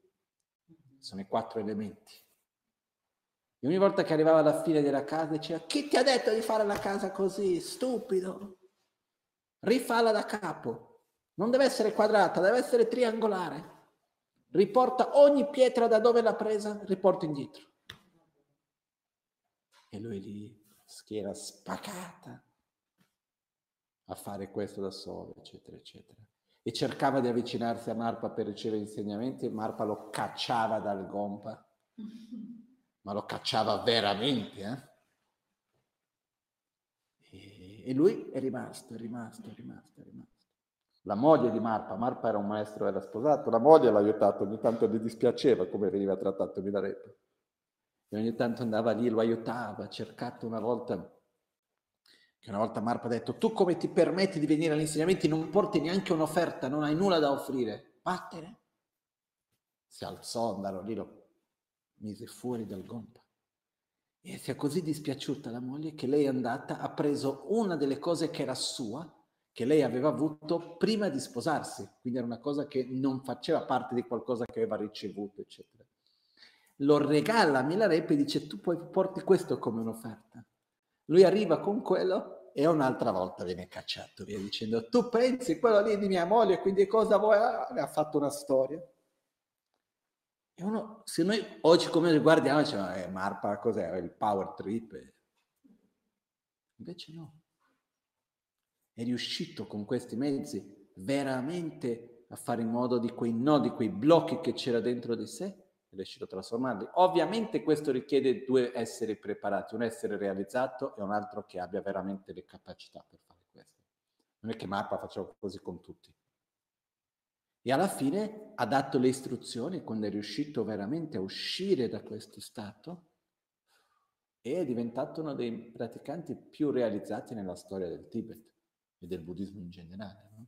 Sono i quattro elementi. E ogni volta che arrivava alla fine della casa diceva, chi ti ha detto di fare la casa così? Stupido! Rifalla da capo. Non deve essere quadrata, deve essere triangolare. Riporta ogni pietra da dove l'ha presa, riporta indietro. E lui lì, schiera spacata a fare questo da solo, eccetera, eccetera. E cercava di avvicinarsi a Marpa per ricevere insegnamenti e Marpa lo cacciava dal gompa. Ma lo cacciava veramente, eh? E, lui è rimasto, è rimasto, è rimasto, è rimasto. La moglie di Marpa, Marpa era un maestro, era sposato, la moglie l'ha aiutato, ogni tanto gli dispiaceva come veniva trattato Milarepa. E ogni tanto andava lì, lo aiutava, ha cercato una volta, che una volta Marpa ha detto, tu come ti permetti di venire agli insegnamenti, non porti neanche un'offerta, non hai nulla da offrire, vattene. Si alzò, andò lì, lo mise fuori dal gompa. E si è così dispiaciuta la moglie che lei è andata, ha preso una delle cose che era sua, che lei aveva avuto prima di sposarsi, quindi era una cosa che non faceva parte di qualcosa che aveva ricevuto, eccetera lo regala a Milarepa e dice tu puoi porti questo come un'offerta. Lui arriva con quello e un'altra volta viene cacciato via dicendo tu pensi quello lì di mia moglie, quindi cosa vuoi? Ah, ha fatto una storia. E uno, se noi oggi come guardiamo, diciamo, eh, Marpa cos'è? Il power trip? Invece no. È riuscito con questi mezzi veramente a fare in modo di quei nodi, quei blocchi che c'era dentro di sé, è riuscito a trasformarli. Ovviamente questo richiede due esseri preparati, un essere realizzato e un altro che abbia veramente le capacità per fare questo. Non è che Marpa faceva così con tutti. E alla fine ha dato le istruzioni quando è riuscito veramente a uscire da questo stato e è diventato uno dei praticanti più realizzati nella storia del Tibet e del buddismo in generale. No?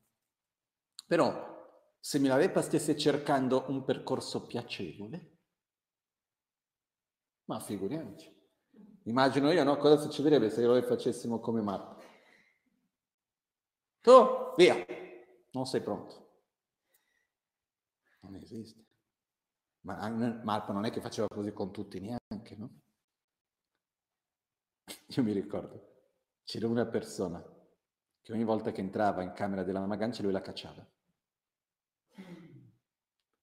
Però se Milarepa stesse cercando un percorso piacevole, ma figuriamoci, immagino io no, cosa succederebbe se noi facessimo come Marco. Tu, via, non sei pronto. Non esiste. Ma Marco non è che faceva così con tutti neanche, no? Io mi ricordo, c'era una persona che ogni volta che entrava in camera della Magancia lui la cacciava.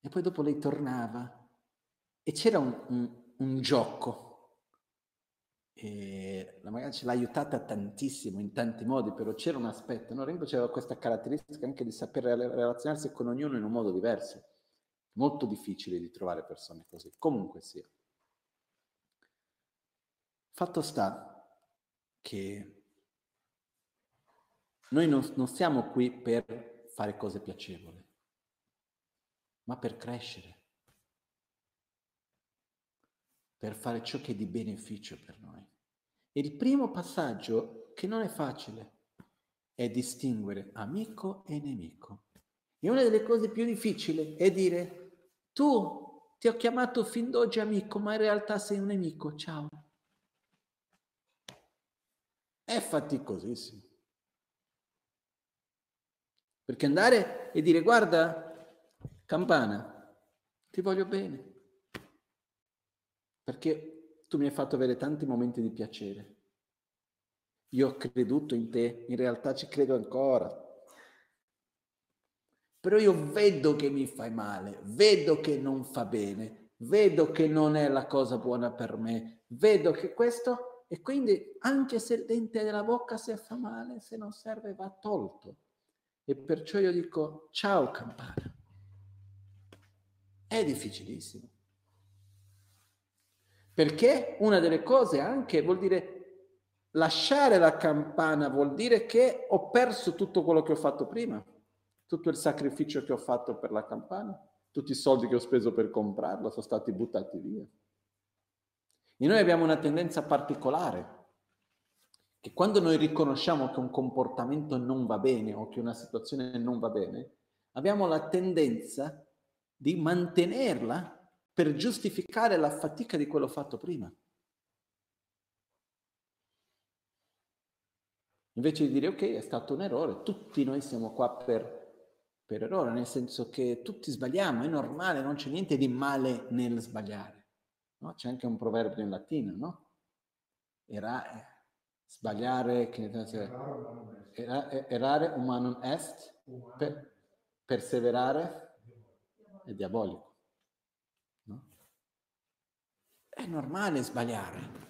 E poi dopo lei tornava e c'era un, un, un gioco. E la Magancia l'ha aiutata tantissimo in tanti modi, però c'era un aspetto. No? Ringo aveva questa caratteristica anche di sapere relazionarsi con ognuno in un modo diverso. Molto difficile di trovare persone così. Comunque sia. Fatto sta che noi non, non siamo qui per fare cose piacevoli, ma per crescere, per fare ciò che è di beneficio per noi. E il primo passaggio, che non è facile, è distinguere amico e nemico. E una delle cose più difficili è dire, tu ti ho chiamato fin d'oggi amico, ma in realtà sei un nemico, ciao. È faticosissimo. Perché andare e dire guarda, campana, ti voglio bene. Perché tu mi hai fatto avere tanti momenti di piacere. Io ho creduto in te, in realtà ci credo ancora. Però io vedo che mi fai male, vedo che non fa bene, vedo che non è la cosa buona per me, vedo che questo e quindi anche se il dente della bocca se fa male, se non serve va tolto. E perciò io dico ciao campana. È difficilissimo. Perché una delle cose anche vuol dire lasciare la campana, vuol dire che ho perso tutto quello che ho fatto prima, tutto il sacrificio che ho fatto per la campana, tutti i soldi che ho speso per comprarla sono stati buttati via. E noi abbiamo una tendenza particolare, che quando noi riconosciamo che un comportamento non va bene o che una situazione non va bene, abbiamo la tendenza di mantenerla per giustificare la fatica di quello fatto prima. Invece di dire ok, è stato un errore, tutti noi siamo qua per, per errore, nel senso che tutti sbagliamo, è normale, non c'è niente di male nel sbagliare. No? C'è anche un proverbio in latino, no? Era, eh, sbagliare, che, era, errare humanum est, per, perseverare è diabolico. No? È normale sbagliare.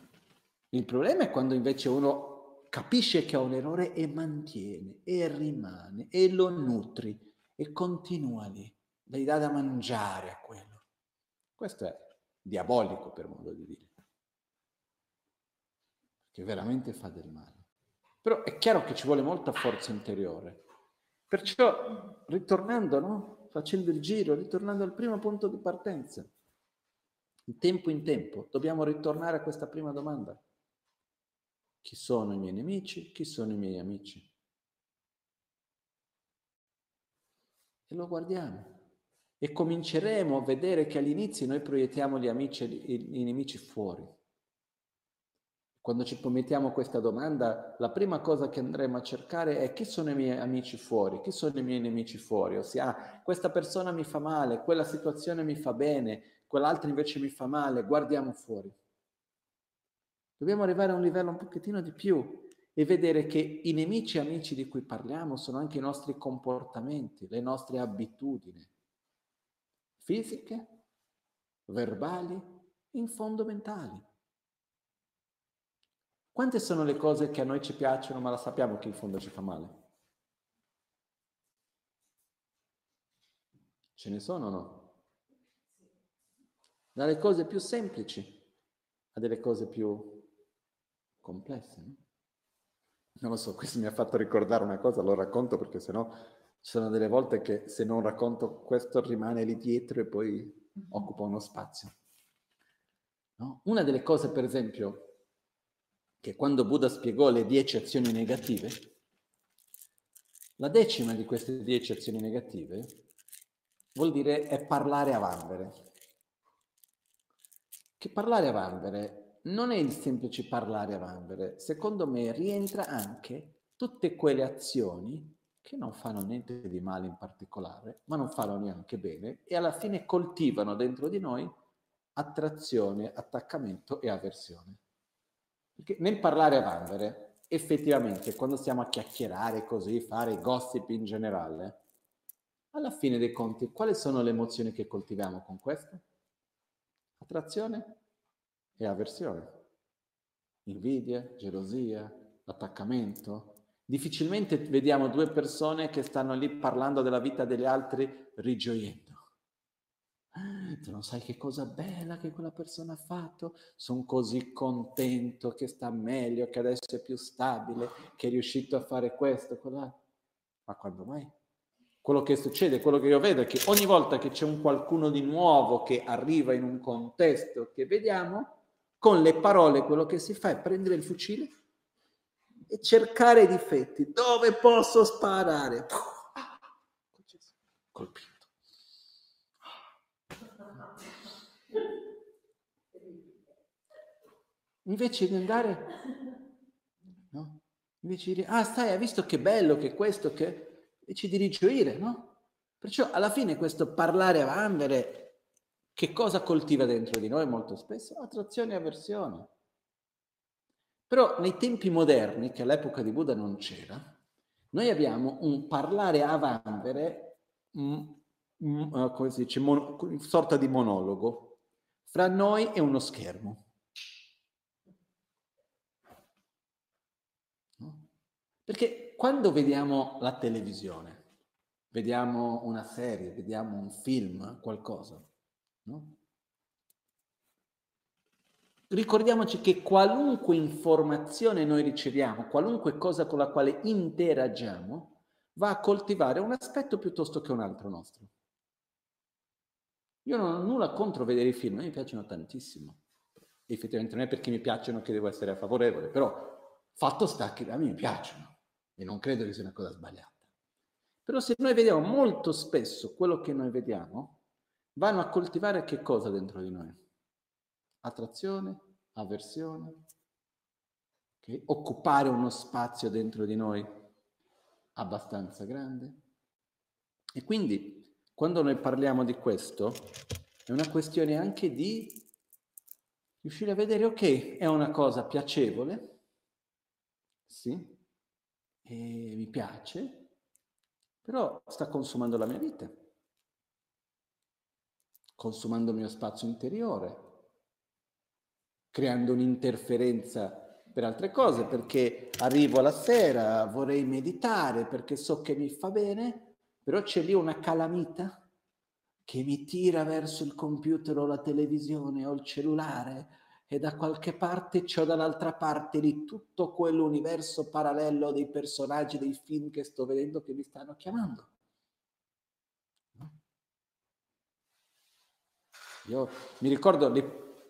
Il problema è quando invece uno capisce che ha un errore e mantiene, e rimane, e lo nutri, e continua lì, gli dà da mangiare a quello. Questo è diabolico per modo di dire, che veramente fa del male. Però è chiaro che ci vuole molta forza interiore. Perciò, ritornando, no? facendo il giro, ritornando al primo punto di partenza, di tempo in tempo, dobbiamo ritornare a questa prima domanda. Chi sono i miei nemici? Chi sono i miei amici? E lo guardiamo e cominceremo a vedere che all'inizio noi proiettiamo gli amici e i nemici fuori. Quando ci promettiamo questa domanda, la prima cosa che andremo a cercare è chi sono i miei amici fuori, chi sono i miei nemici fuori, ossia ah, questa persona mi fa male, quella situazione mi fa bene, quell'altra invece mi fa male, guardiamo fuori. Dobbiamo arrivare a un livello un pochettino di più e vedere che i nemici amici di cui parliamo sono anche i nostri comportamenti, le nostre abitudini, fisiche verbali, in fondo mentali. Quante sono le cose che a noi ci piacciono ma la sappiamo che in fondo ci fa male? Ce ne sono o no? Dalle cose più semplici a delle cose più complesse. No? Non lo so, questo mi ha fatto ricordare una cosa, lo racconto perché sennò ci sono delle volte che se non racconto questo rimane lì dietro e poi occupa uno spazio. No? Una delle cose, per esempio, che quando Buddha spiegò le dieci azioni negative, la decima di queste dieci azioni negative vuol dire è parlare a vanvere. Che parlare a vanvere non è il semplice parlare a vanvere, secondo me rientra anche tutte quelle azioni che non fanno niente di male in particolare, ma non fanno neanche bene e alla fine coltivano dentro di noi attrazione, attaccamento e avversione. Perché nel parlare a vanvere, effettivamente, quando stiamo a chiacchierare così, fare gossip in generale, alla fine dei conti, quali sono le emozioni che coltiviamo con questo? Attrazione e avversione. Invidia, gelosia, attaccamento. Difficilmente vediamo due persone che stanno lì parlando della vita degli altri rigioiendo tu non sai che cosa bella che quella persona ha fatto, sono così contento che sta meglio, che adesso è più stabile, che è riuscito a fare questo, quella. Ma quando mai? Quello che succede, quello che io vedo è che ogni volta che c'è un qualcuno di nuovo che arriva in un contesto che vediamo, con le parole quello che si fa è prendere il fucile e cercare i difetti. Dove posso sparare? Colpito. Invece di andare, no? Invece di dire, ah stai, hai visto che bello che questo, che... Invece di rigioire, no? Perciò alla fine questo parlare a vanvere, che cosa coltiva dentro di noi molto spesso? Attrazione e avversione. Però nei tempi moderni, che all'epoca di Buddha non c'era, noi abbiamo un parlare a vanvere, eh, come si dice, mon- sorta di monologo, fra noi e uno schermo. Perché quando vediamo la televisione, vediamo una serie, vediamo un film, qualcosa, no? Ricordiamoci che qualunque informazione noi riceviamo, qualunque cosa con la quale interagiamo, va a coltivare un aspetto piuttosto che un altro nostro. Io non ho nulla contro vedere i film, mi piacciono tantissimo. Effettivamente non è perché mi piacciono che devo essere favorevole, però fatto sta che a me mi piacciono e non credo che sia una cosa sbagliata. Però se noi vediamo molto spesso quello che noi vediamo, vanno a coltivare che cosa dentro di noi? Attrazione, avversione, okay? occupare uno spazio dentro di noi abbastanza grande. E quindi quando noi parliamo di questo, è una questione anche di riuscire a vedere, ok, è una cosa piacevole, sì, e mi piace, però sta consumando la mia vita, consumando il mio spazio interiore, creando un'interferenza per altre cose, perché arrivo alla sera, vorrei meditare, perché so che mi fa bene, però c'è lì una calamita che mi tira verso il computer o la televisione o il cellulare e da qualche parte c'ho dall'altra parte di tutto quell'universo parallelo dei personaggi dei film che sto vedendo che mi stanno chiamando. Io mi ricordo le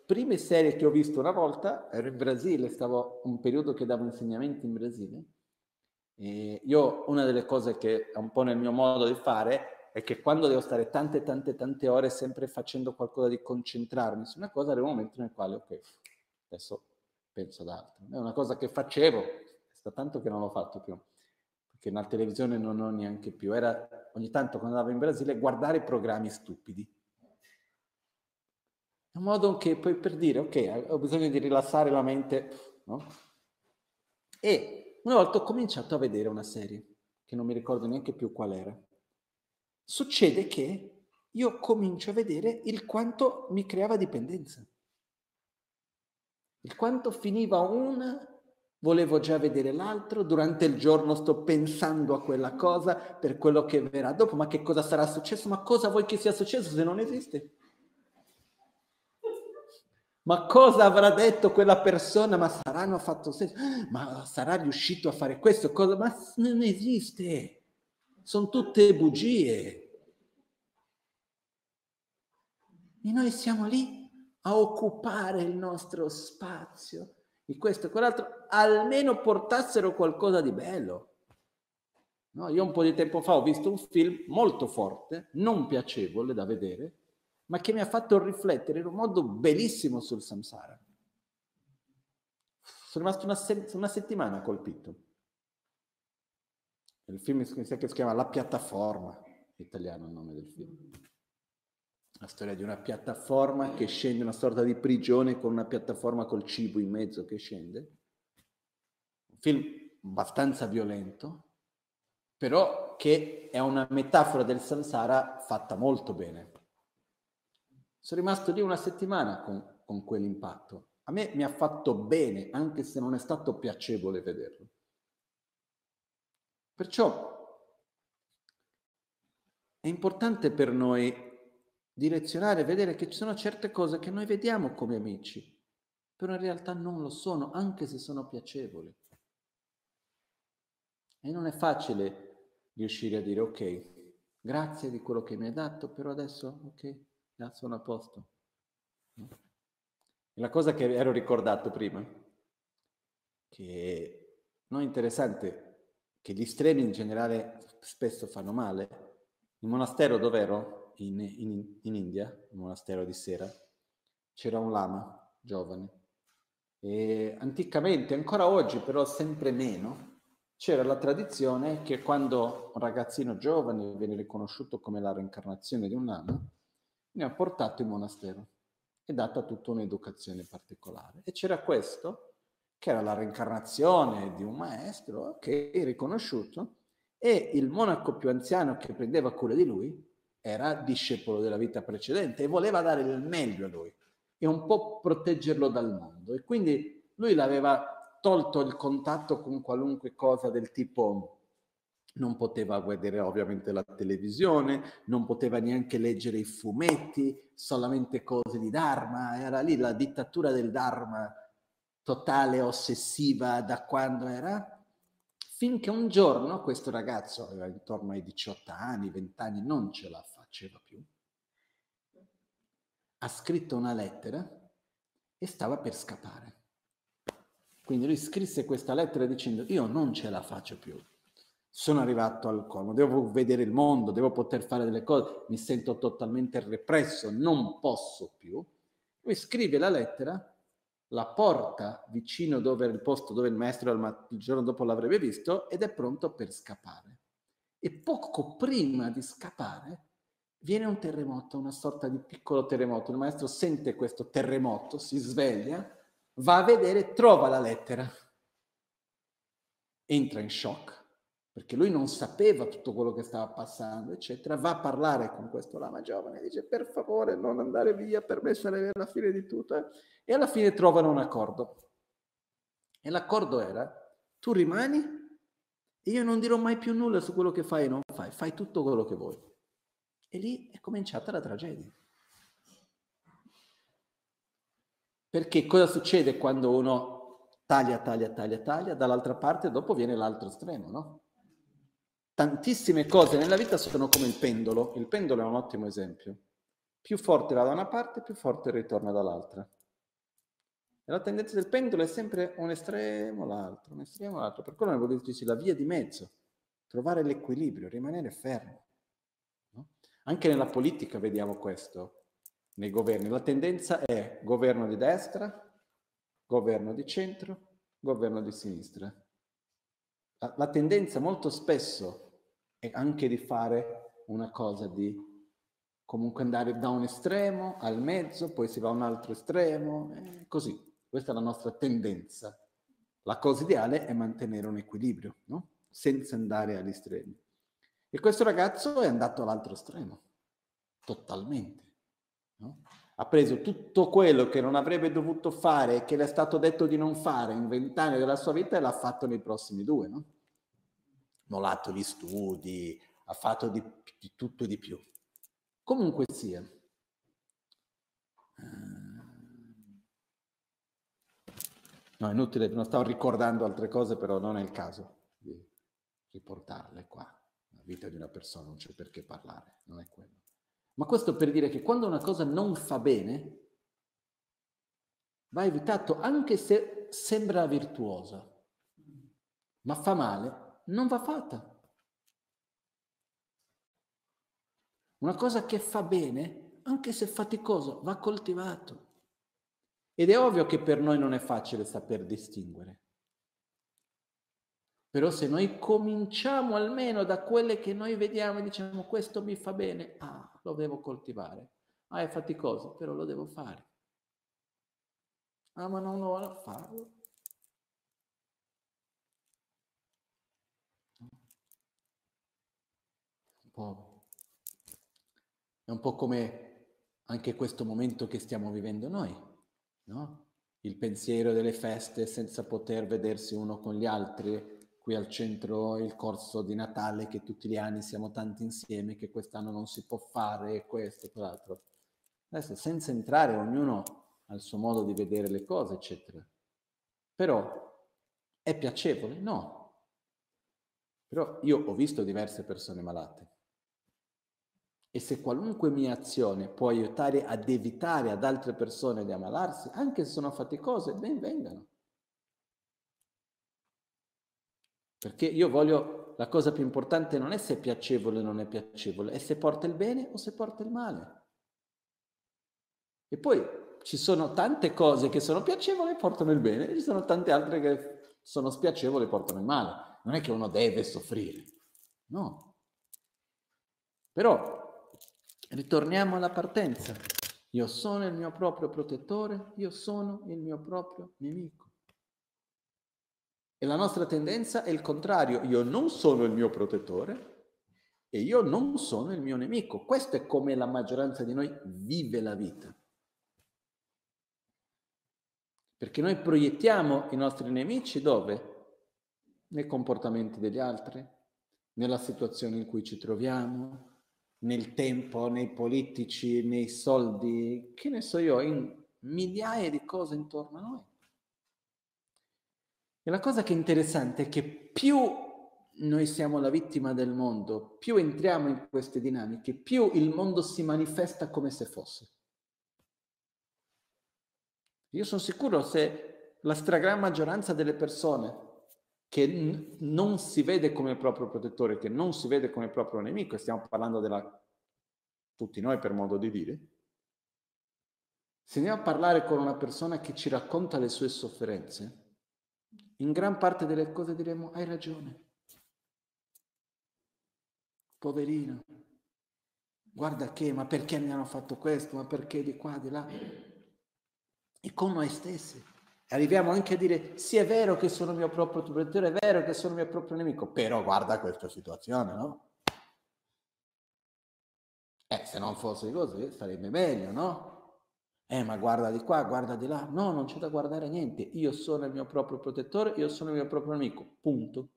prime serie che ho visto una volta, ero in Brasile, stavo un periodo che davo insegnamenti in Brasile. E io una delle cose che è un po' nel mio modo di fare è che quando devo stare tante, tante, tante ore sempre facendo qualcosa di concentrarmi su una cosa, arriva un momento nel quale, ok, adesso penso ad altro. È una cosa che facevo, è sta tanto che non l'ho fatto più, perché nella televisione non ho neanche più. Era ogni tanto quando andavo in Brasile guardare programmi stupidi. Un modo che poi per dire, ok, ho bisogno di rilassare la mente, no? E una volta ho cominciato a vedere una serie, che non mi ricordo neanche più qual era Succede che io comincio a vedere il quanto mi creava dipendenza. Il quanto finiva una, volevo già vedere l'altro, durante il giorno sto pensando a quella cosa per quello che verrà dopo, ma che cosa sarà successo? Ma cosa vuoi che sia successo se non esiste? Ma cosa avrà detto quella persona? Ma saranno fatto senso? Ma sarà riuscito a fare questo? Cosa? Ma non esiste. Sono tutte bugie. E noi siamo lì a occupare il nostro spazio di questo e quell'altro, almeno portassero qualcosa di bello. No, io un po' di tempo fa ho visto un film molto forte, non piacevole da vedere, ma che mi ha fatto riflettere in un modo bellissimo sul samsara. Sono rimasto una, se- una settimana colpito. Il film si chiama La piattaforma, italiano il nome del film. La storia di una piattaforma che scende, una sorta di prigione con una piattaforma col cibo in mezzo che scende. Un film abbastanza violento, però che è una metafora del samsara fatta molto bene. Sono rimasto lì una settimana con, con quell'impatto. A me mi ha fatto bene, anche se non è stato piacevole vederlo. Perciò è importante per noi direzionare, vedere che ci sono certe cose che noi vediamo come amici, però in realtà non lo sono, anche se sono piacevoli. E non è facile riuscire a dire ok, grazie di quello che mi hai dato, però adesso ok, Ah, sono a posto. La cosa che ero ricordato prima, che non è interessante, che gli estremi in generale spesso fanno male. Il monastero dove ero, in, in, in India, il monastero di Sera, c'era un lama giovane. E anticamente, ancora oggi, però sempre meno, c'era la tradizione che quando un ragazzino giovane viene riconosciuto come la reincarnazione di un lama, ne ha portato in monastero e data tutta un'educazione particolare. E c'era questo, che era la reincarnazione di un maestro che è riconosciuto, e il monaco più anziano che prendeva cura di lui era discepolo della vita precedente e voleva dare il meglio a lui e un po' proteggerlo dal mondo. E quindi lui l'aveva tolto il contatto con qualunque cosa del tipo non poteva vedere ovviamente la televisione, non poteva neanche leggere i fumetti, solamente cose di Dharma, era lì la dittatura del Dharma totale, ossessiva da quando era, finché un giorno questo ragazzo, aveva intorno ai 18 anni, 20 anni, non ce la faceva più, ha scritto una lettera e stava per scappare. Quindi lui scrisse questa lettera dicendo io non ce la faccio più, sono arrivato al colmo, devo vedere il mondo, devo poter fare delle cose, mi sento totalmente represso, non posso più. Lui scrive la lettera, la porta vicino dove era il posto dove il maestro il giorno dopo l'avrebbe visto ed è pronto per scappare. E poco prima di scappare viene un terremoto, una sorta di piccolo terremoto. Il maestro sente questo terremoto, si sveglia, va a vedere, trova la lettera, entra in shock perché lui non sapeva tutto quello che stava passando, eccetera, va a parlare con questo lama giovane, dice per favore non andare via, per me sarebbe la fine di tutto, e alla fine trovano un accordo. E l'accordo era, tu rimani e io non dirò mai più nulla su quello che fai e non fai, fai tutto quello che vuoi. E lì è cominciata la tragedia. Perché cosa succede quando uno taglia, taglia, taglia, taglia, dall'altra parte dopo viene l'altro estremo, no? Tantissime cose nella vita sono come il pendolo. Il pendolo è un ottimo esempio. Più forte va da una parte, più forte ritorna dall'altra. E la tendenza del pendolo è sempre un estremo l'altro, un estremo l'altro. Per quello vuol dire la via di mezzo, trovare l'equilibrio, rimanere fermo. No? Anche nella politica vediamo questo, nei governi. La tendenza è governo di destra, governo di centro, governo di sinistra. La, la tendenza molto spesso e anche di fare una cosa di comunque andare da un estremo al mezzo, poi si va a un altro estremo, e così. Questa è la nostra tendenza. La cosa ideale è mantenere un equilibrio, no? senza andare agli estremi. E questo ragazzo è andato all'altro estremo. totalmente. No? Ha preso tutto quello che non avrebbe dovuto fare che le è stato detto di non fare in vent'anni della sua vita e l'ha fatto nei prossimi due, no? Mollato gli studi, ha fatto di, di tutto e di più. Comunque sia. No, è inutile, non stavo ricordando altre cose, però non è il caso di riportarle qua. La vita di una persona non c'è perché parlare, non è quello. Ma questo per dire che quando una cosa non fa bene, va evitato anche se sembra virtuosa, ma fa male, non va fatta. Una cosa che fa bene, anche se faticoso, va coltivato. Ed è ovvio che per noi non è facile saper distinguere. Però se noi cominciamo almeno da quelle che noi vediamo e diciamo questo mi fa bene, ah, lo devo coltivare. Ah, è faticoso, però lo devo fare. Ah, ma non lo farlo. Un po'. È un po' come anche questo momento che stiamo vivendo noi no? il pensiero delle feste senza poter vedersi uno con gli altri, qui al centro il corso di Natale che tutti gli anni siamo tanti insieme, che quest'anno non si può fare, questo, quell'altro. Adesso senza entrare ognuno al suo modo di vedere le cose, eccetera. Però è piacevole? No. Però io ho visto diverse persone malate e se qualunque mia azione può aiutare ad evitare ad altre persone di ammalarsi, anche se sono faticose, ben vengano. Perché io voglio, la cosa più importante non è se è piacevole o non è piacevole, è se porta il bene o se porta il male. E poi ci sono tante cose che sono piacevoli e portano il bene, e ci sono tante altre che sono spiacevoli e portano il male. Non è che uno deve soffrire, no. Però Ritorniamo alla partenza. Io sono il mio proprio protettore, io sono il mio proprio nemico. E la nostra tendenza è il contrario, io non sono il mio protettore e io non sono il mio nemico. Questo è come la maggioranza di noi vive la vita. Perché noi proiettiamo i nostri nemici dove? Nei comportamenti degli altri, nella situazione in cui ci troviamo, nel tempo, nei politici, nei soldi, che ne so io, in migliaia di cose intorno a noi. E la cosa che è interessante è che più noi siamo la vittima del mondo, più entriamo in queste dinamiche, più il mondo si manifesta come se fosse. Io sono sicuro se la stragrande maggioranza delle persone che n- non si vede come proprio protettore, che non si vede come proprio nemico, e stiamo parlando della tutti noi per modo di dire, se andiamo a parlare con una persona che ci racconta le sue sofferenze, in gran parte delle cose diremo hai ragione. Poverino, guarda che, ma perché mi hanno fatto questo, ma perché di qua, di là. E con noi stessi. Arriviamo anche a dire, sì è vero che sono mio proprio protettore, è vero che sono mio proprio nemico, però guarda questa situazione, no? Eh, se non fosse così sarebbe meglio, no? Eh, ma guarda di qua, guarda di là. No, non c'è da guardare niente. Io sono il mio proprio protettore, io sono il mio proprio amico. Punto.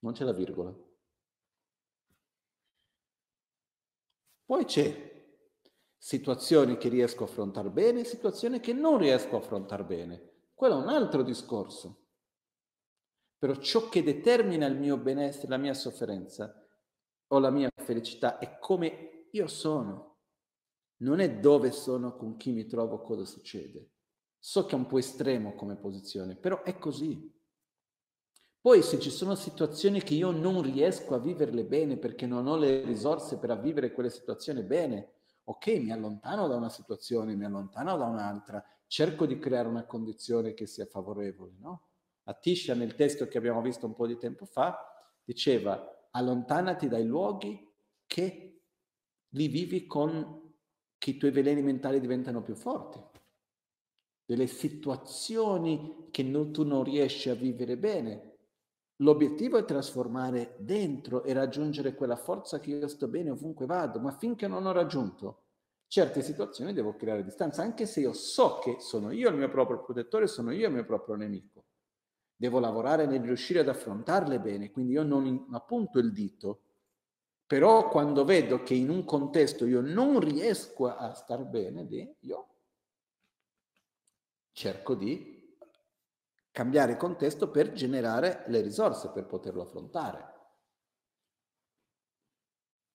Non c'è la virgola. Poi c'è situazioni che riesco a affrontare bene, situazioni che non riesco a affrontare bene. Quello è un altro discorso. Però ciò che determina il mio benessere, la mia sofferenza, o la mia felicità è come io sono. Non è dove sono, con chi mi trovo, cosa succede. So che è un po' estremo come posizione, però è così. Poi se ci sono situazioni che io non riesco a viverle bene perché non ho le risorse per vivere quelle situazioni bene, ok, mi allontano da una situazione, mi allontano da un'altra, cerco di creare una condizione che sia favorevole, no? Atisha nel testo che abbiamo visto un po' di tempo fa diceva allontanati dai luoghi che li vivi con che i tuoi veleni mentali diventano più forti, delle situazioni che non, tu non riesci a vivere bene, L'obiettivo è trasformare dentro e raggiungere quella forza che io sto bene ovunque vado, ma finché non ho raggiunto certe situazioni devo creare distanza, anche se io so che sono io il mio proprio protettore, sono io il mio proprio nemico. Devo lavorare nel riuscire ad affrontarle bene, quindi io non appunto il dito, però quando vedo che in un contesto io non riesco a star bene, io cerco di cambiare contesto per generare le risorse per poterlo affrontare.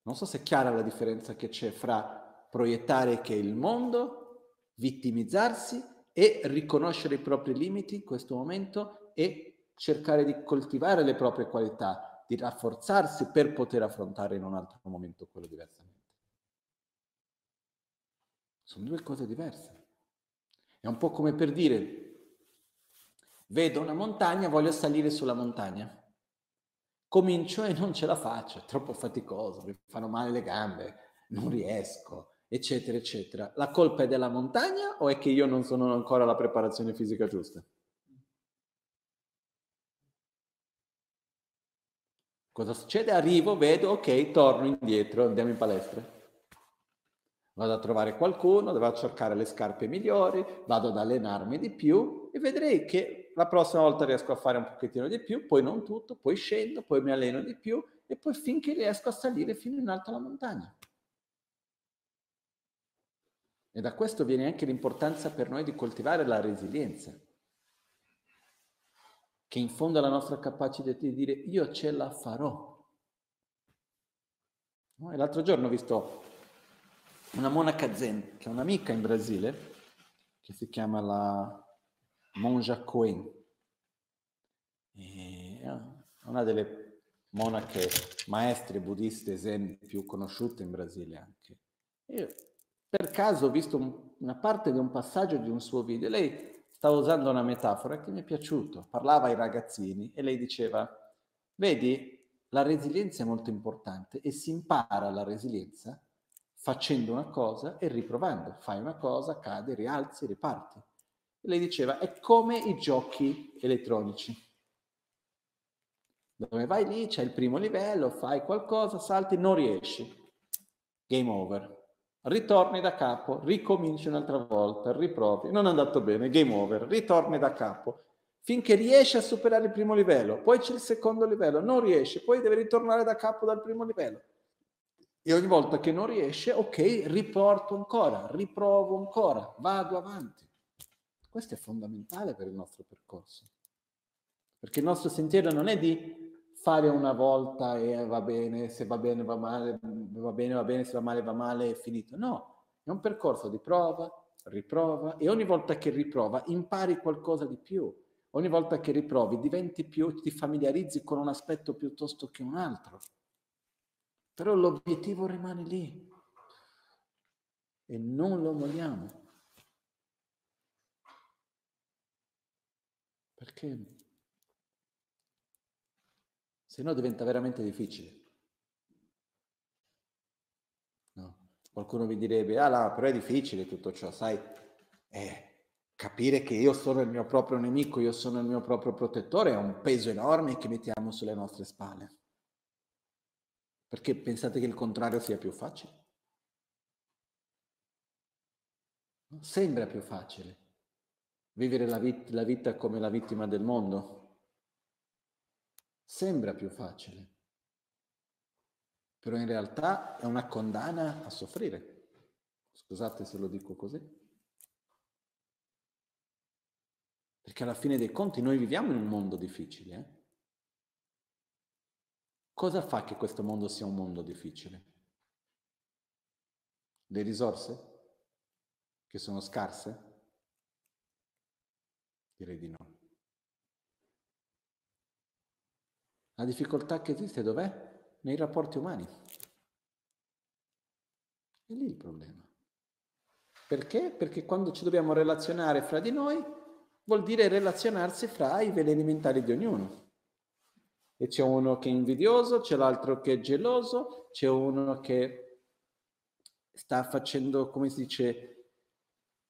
Non so se è chiara la differenza che c'è fra proiettare che è il mondo, vittimizzarsi e riconoscere i propri limiti in questo momento e cercare di coltivare le proprie qualità, di rafforzarsi per poter affrontare in un altro momento quello diversamente. Sono due cose diverse. È un po' come per dire, Vedo una montagna, voglio salire sulla montagna. Comincio e non ce la faccio, è troppo faticoso, mi fanno male le gambe, non riesco, eccetera, eccetera. La colpa è della montagna o è che io non sono ancora alla preparazione fisica giusta? Cosa succede? Arrivo, vedo, ok, torno indietro, andiamo in palestra. Vado a trovare qualcuno, devo cercare le scarpe migliori, vado ad allenarmi di più e vedrei che la prossima volta riesco a fare un pochettino di più, poi non tutto, poi scendo, poi mi alleno di più e poi finché riesco a salire fino in alto alla montagna. E da questo viene anche l'importanza per noi di coltivare la resilienza, che in fondo è la nostra capacità di dire io ce la farò. No? L'altro giorno ho visto una monaca zen, che è un'amica in Brasile, che si chiama la Monja Coen. È una delle monache maestre buddiste zen più conosciute in Brasile anche. Io per caso ho visto una parte di un passaggio di un suo video. Lei stava usando una metafora che mi è piaciuta. Parlava ai ragazzini e lei diceva, vedi, la resilienza è molto importante e si impara la resilienza facendo una cosa e riprovando. Fai una cosa, cade, rialzi, riparti lei diceva è come i giochi elettronici. Dove vai lì, c'è il primo livello, fai qualcosa, salti, non riesci. Game over. Ritorni da capo, ricominci un'altra volta, riprovi, non è andato bene, game over, ritorni da capo, finché riesci a superare il primo livello, poi c'è il secondo livello, non riesci, poi devi ritornare da capo dal primo livello. E ogni volta che non riesce, ok, riporto ancora, riprovo ancora, vado avanti. Questo è fondamentale per il nostro percorso, perché il nostro sentiero non è di fare una volta e va bene, se va bene va male, va bene, va bene, se va male va male, è finito. No, è un percorso di prova, riprova e ogni volta che riprova impari qualcosa di più. Ogni volta che riprovi diventi più, ti familiarizzi con un aspetto piuttosto che un altro. Però l'obiettivo rimane lì e non lo molliamo. Perché se no diventa veramente difficile. No. Qualcuno vi direbbe, ah là, però è difficile tutto ciò, sai, eh, capire che io sono il mio proprio nemico, io sono il mio proprio protettore, è un peso enorme che mettiamo sulle nostre spalle. Perché pensate che il contrario sia più facile? Sembra più facile vivere la, vit- la vita come la vittima del mondo. Sembra più facile, però in realtà è una condanna a soffrire. Scusate se lo dico così. Perché alla fine dei conti noi viviamo in un mondo difficile. Eh? Cosa fa che questo mondo sia un mondo difficile? Le risorse? Che sono scarse? Direi di no. La difficoltà che esiste dov'è? Nei rapporti umani. È lì il problema. Perché? Perché quando ci dobbiamo relazionare fra di noi vuol dire relazionarsi fra i veleni mentali di ognuno. E c'è uno che è invidioso, c'è l'altro che è geloso, c'è uno che sta facendo, come si dice,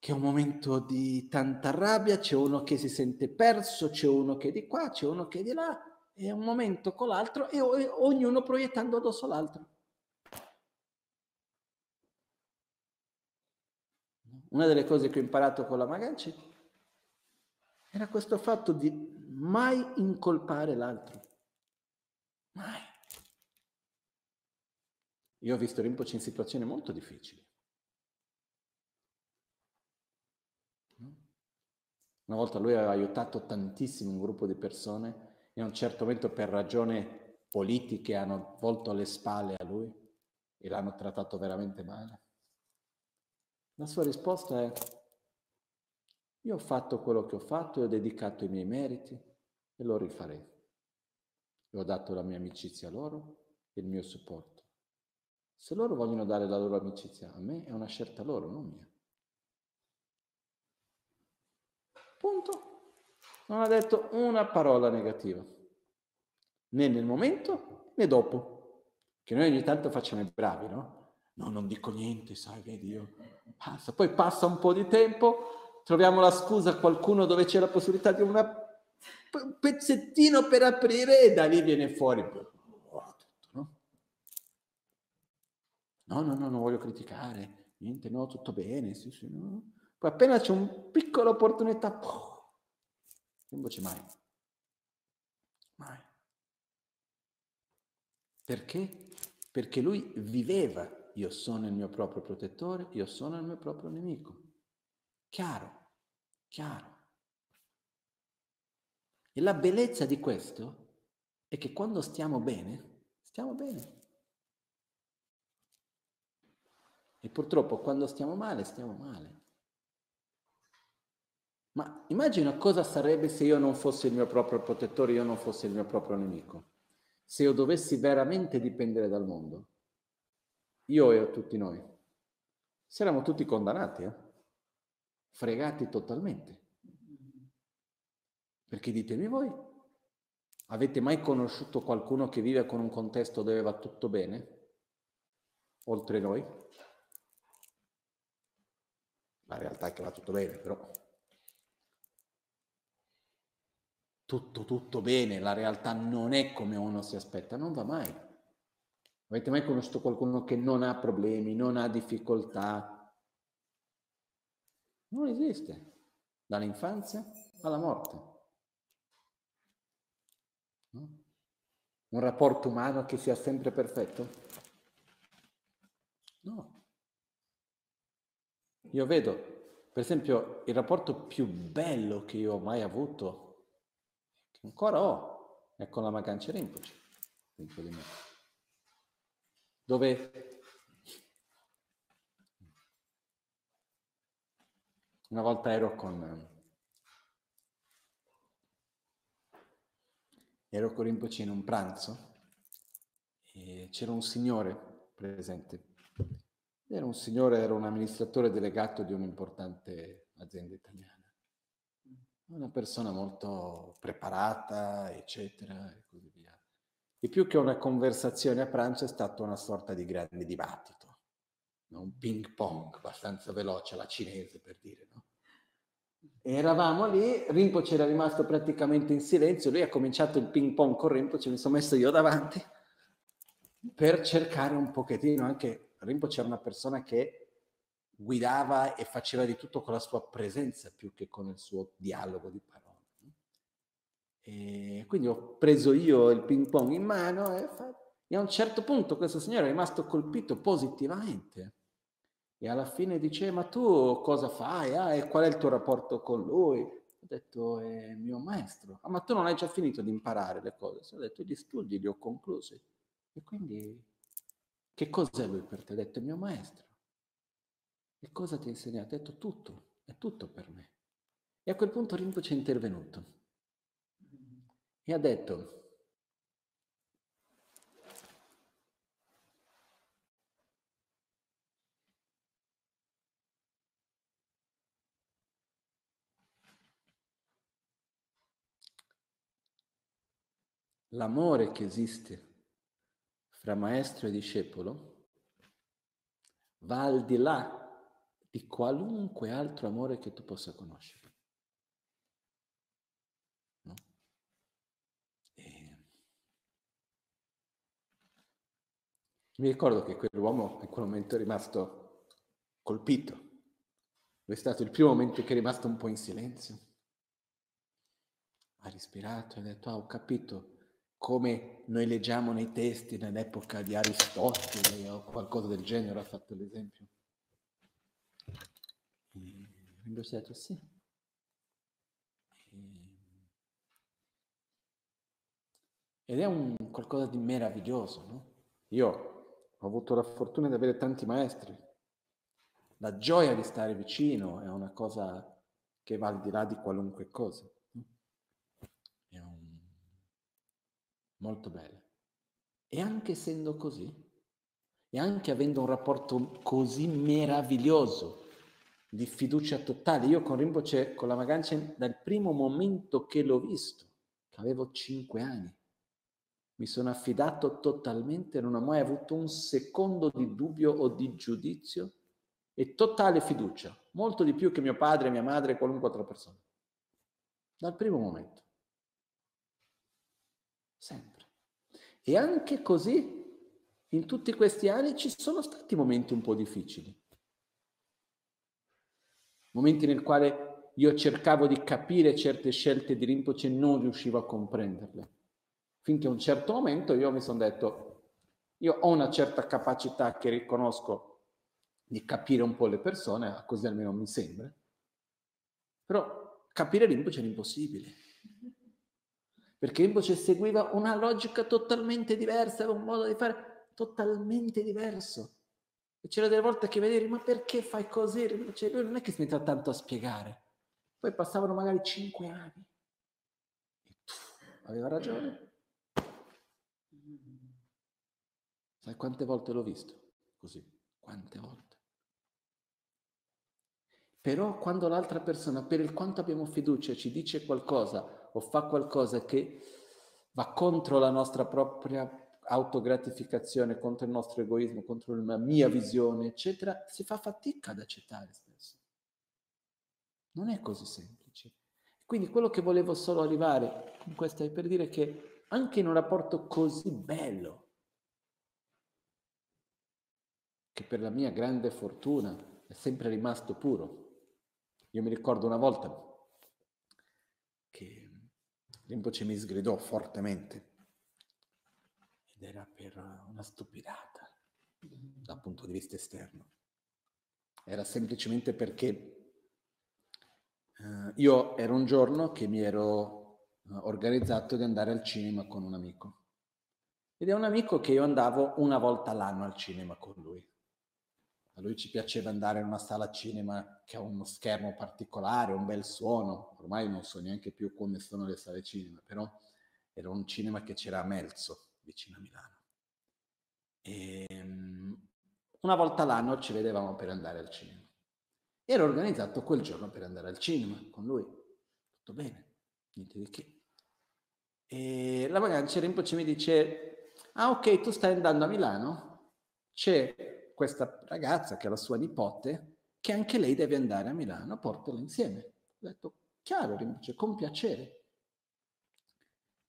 che è un momento di tanta rabbia, c'è uno che si sente perso, c'è uno che è di qua, c'è uno che è di là e un momento con l'altro e, e ognuno proiettando addosso l'altro. Una delle cose che ho imparato con la Maganci era questo fatto di mai incolpare l'altro. Mai. Io ho visto Rinpoche in situazioni molto difficili. Una volta lui aveva aiutato tantissimo un gruppo di persone e a un certo momento per ragioni politiche hanno volto le spalle a lui e l'hanno trattato veramente male. La sua risposta è, io ho fatto quello che ho fatto e ho dedicato i miei meriti e lo rifarei. E ho dato la mia amicizia a loro e il mio supporto. Se loro vogliono dare la loro amicizia a me, è una scelta loro, non mia. Punto. Non ha detto una parola negativa, né nel momento né dopo. Che noi ogni tanto facciamo i bravi, no? No, non dico niente, sai, vedi io. Passa. Poi passa un po' di tempo, troviamo la scusa a qualcuno dove c'è la possibilità di una, un pezzettino per aprire e da lì viene fuori. Oh, no, no, no, non voglio criticare. Niente, no, tutto bene, sì, sì, no. Poi appena c'è una piccola opportunità, non c'è mai. Mai. Perché? Perché lui viveva, io sono il mio proprio protettore, io sono il mio proprio nemico. Chiaro, chiaro. E la bellezza di questo è che quando stiamo bene, stiamo bene. E purtroppo quando stiamo male, stiamo male. Ma immagina cosa sarebbe se io non fossi il mio proprio protettore, io non fossi il mio proprio nemico. Se io dovessi veramente dipendere dal mondo, io e tutti noi, saremmo tutti condannati, eh? fregati totalmente. Perché ditemi voi, avete mai conosciuto qualcuno che vive con un contesto dove va tutto bene? Oltre noi? La realtà è che va tutto bene, però tutto, tutto bene, la realtà non è come uno si aspetta, non va mai. Avete mai conosciuto qualcuno che non ha problemi, non ha difficoltà? Non esiste, dall'infanzia alla morte. No? Un rapporto umano che sia sempre perfetto? No. Io vedo, per esempio, il rapporto più bello che io ho mai avuto ancora ho, con la Magancia Rinpoche, dentro di me. Dove una volta ero con ero con Rinpoche in un pranzo e c'era un signore presente. Era un signore, era un amministratore delegato di un'importante azienda italiana una persona molto preparata, eccetera, e così via. E più che una conversazione a pranzo è stata una sorta di grande dibattito, no? un ping pong abbastanza veloce alla cinese per dire, no? E eravamo lì, Rinpoche era rimasto praticamente in silenzio, lui ha cominciato il ping pong con Rinpoche, mi sono messo io davanti per cercare un pochettino, anche Rinpoche era una persona che guidava e faceva di tutto con la sua presenza più che con il suo dialogo di parole. E quindi ho preso io il ping pong in mano e, e a un certo punto questo signore è rimasto colpito positivamente e alla fine dice ma tu cosa fai? Ah, e qual è il tuo rapporto con lui? Ho detto è mio maestro. Ah, ma tu non hai già finito di imparare le cose? Ho detto gli studi li ho conclusi. E quindi che cos'è lui per te? Ho detto è mio maestro. E cosa ti ha insegnato? Ha detto tutto, è tutto per me. E a quel punto Rinpoche è intervenuto e ha detto, l'amore che esiste fra maestro e discepolo va al di là di qualunque altro amore che tu possa conoscere. No? E... Mi ricordo che quell'uomo in quel momento è rimasto colpito. È stato il primo momento che è rimasto un po' in silenzio. Ha respirato e ha detto, ah, ho capito come noi leggiamo nei testi nell'epoca di Aristotele o qualcosa del genere, ha fatto l'esempio Detto sì. Ed è un qualcosa di meraviglioso, no? Io ho avuto la fortuna di avere tanti maestri. La gioia di stare vicino è una cosa che va al di là di qualunque cosa. È un... molto bella. E anche essendo così, e anche avendo un rapporto così meraviglioso di fiducia totale, io con Rinpoche, con la Magancia, dal primo momento che l'ho visto, che avevo cinque anni, mi sono affidato totalmente, non ho mai avuto un secondo di dubbio o di giudizio e totale fiducia, molto di più che mio padre, mia madre qualunque altra persona. Dal primo momento. Sempre. E anche così, in tutti questi anni ci sono stati momenti un po' difficili. Momenti nel quali io cercavo di capire certe scelte di Rinpoche e non riuscivo a comprenderle finché a un certo momento io mi sono detto, io ho una certa capacità che riconosco di capire un po' le persone, così almeno mi sembra, però capire Rinpoche era impossibile. Perché Rinpoche seguiva una logica totalmente diversa, un modo di fare totalmente diverso. E c'era delle volte che vedevi, ma perché fai così? Rinpoche, lui non è che si metteva tanto a spiegare. Poi passavano magari cinque anni. E tu, aveva ragione. Sai quante volte l'ho visto? Così, quante volte. Però quando l'altra persona, per il quanto abbiamo fiducia, ci dice qualcosa o fa qualcosa che va contro la nostra propria autogratificazione, contro il nostro egoismo, contro la mia visione, eccetera, si fa fatica ad accettare spesso. Non è così semplice. Quindi quello che volevo solo arrivare con questo è per dire che anche in un rapporto così bello, che per la mia grande fortuna è sempre rimasto puro. Io mi ricordo una volta che Rinpoche mi sgridò fortemente ed era per una stupidata dal punto di vista esterno. Era semplicemente perché uh, io era un giorno che mi ero uh, organizzato di andare al cinema con un amico. Ed è un amico che io andavo una volta l'anno al cinema con lui. A lui ci piaceva andare in una sala cinema che ha uno schermo particolare, un bel suono. Ormai non so neanche più come sono le sale cinema, però era un cinema che c'era a Melzo, vicino a Milano. E, ehm, una volta l'anno ci vedevamo per andare al cinema. Ero organizzato quel giorno per andare al cinema con lui. Tutto bene, niente di che. E la vacanza Rinpoche mi dice, ah ok, tu stai andando a Milano? C'è questa ragazza che è la sua nipote, che anche lei deve andare a Milano, portala insieme. Ho detto, chiaro, dice, con piacere.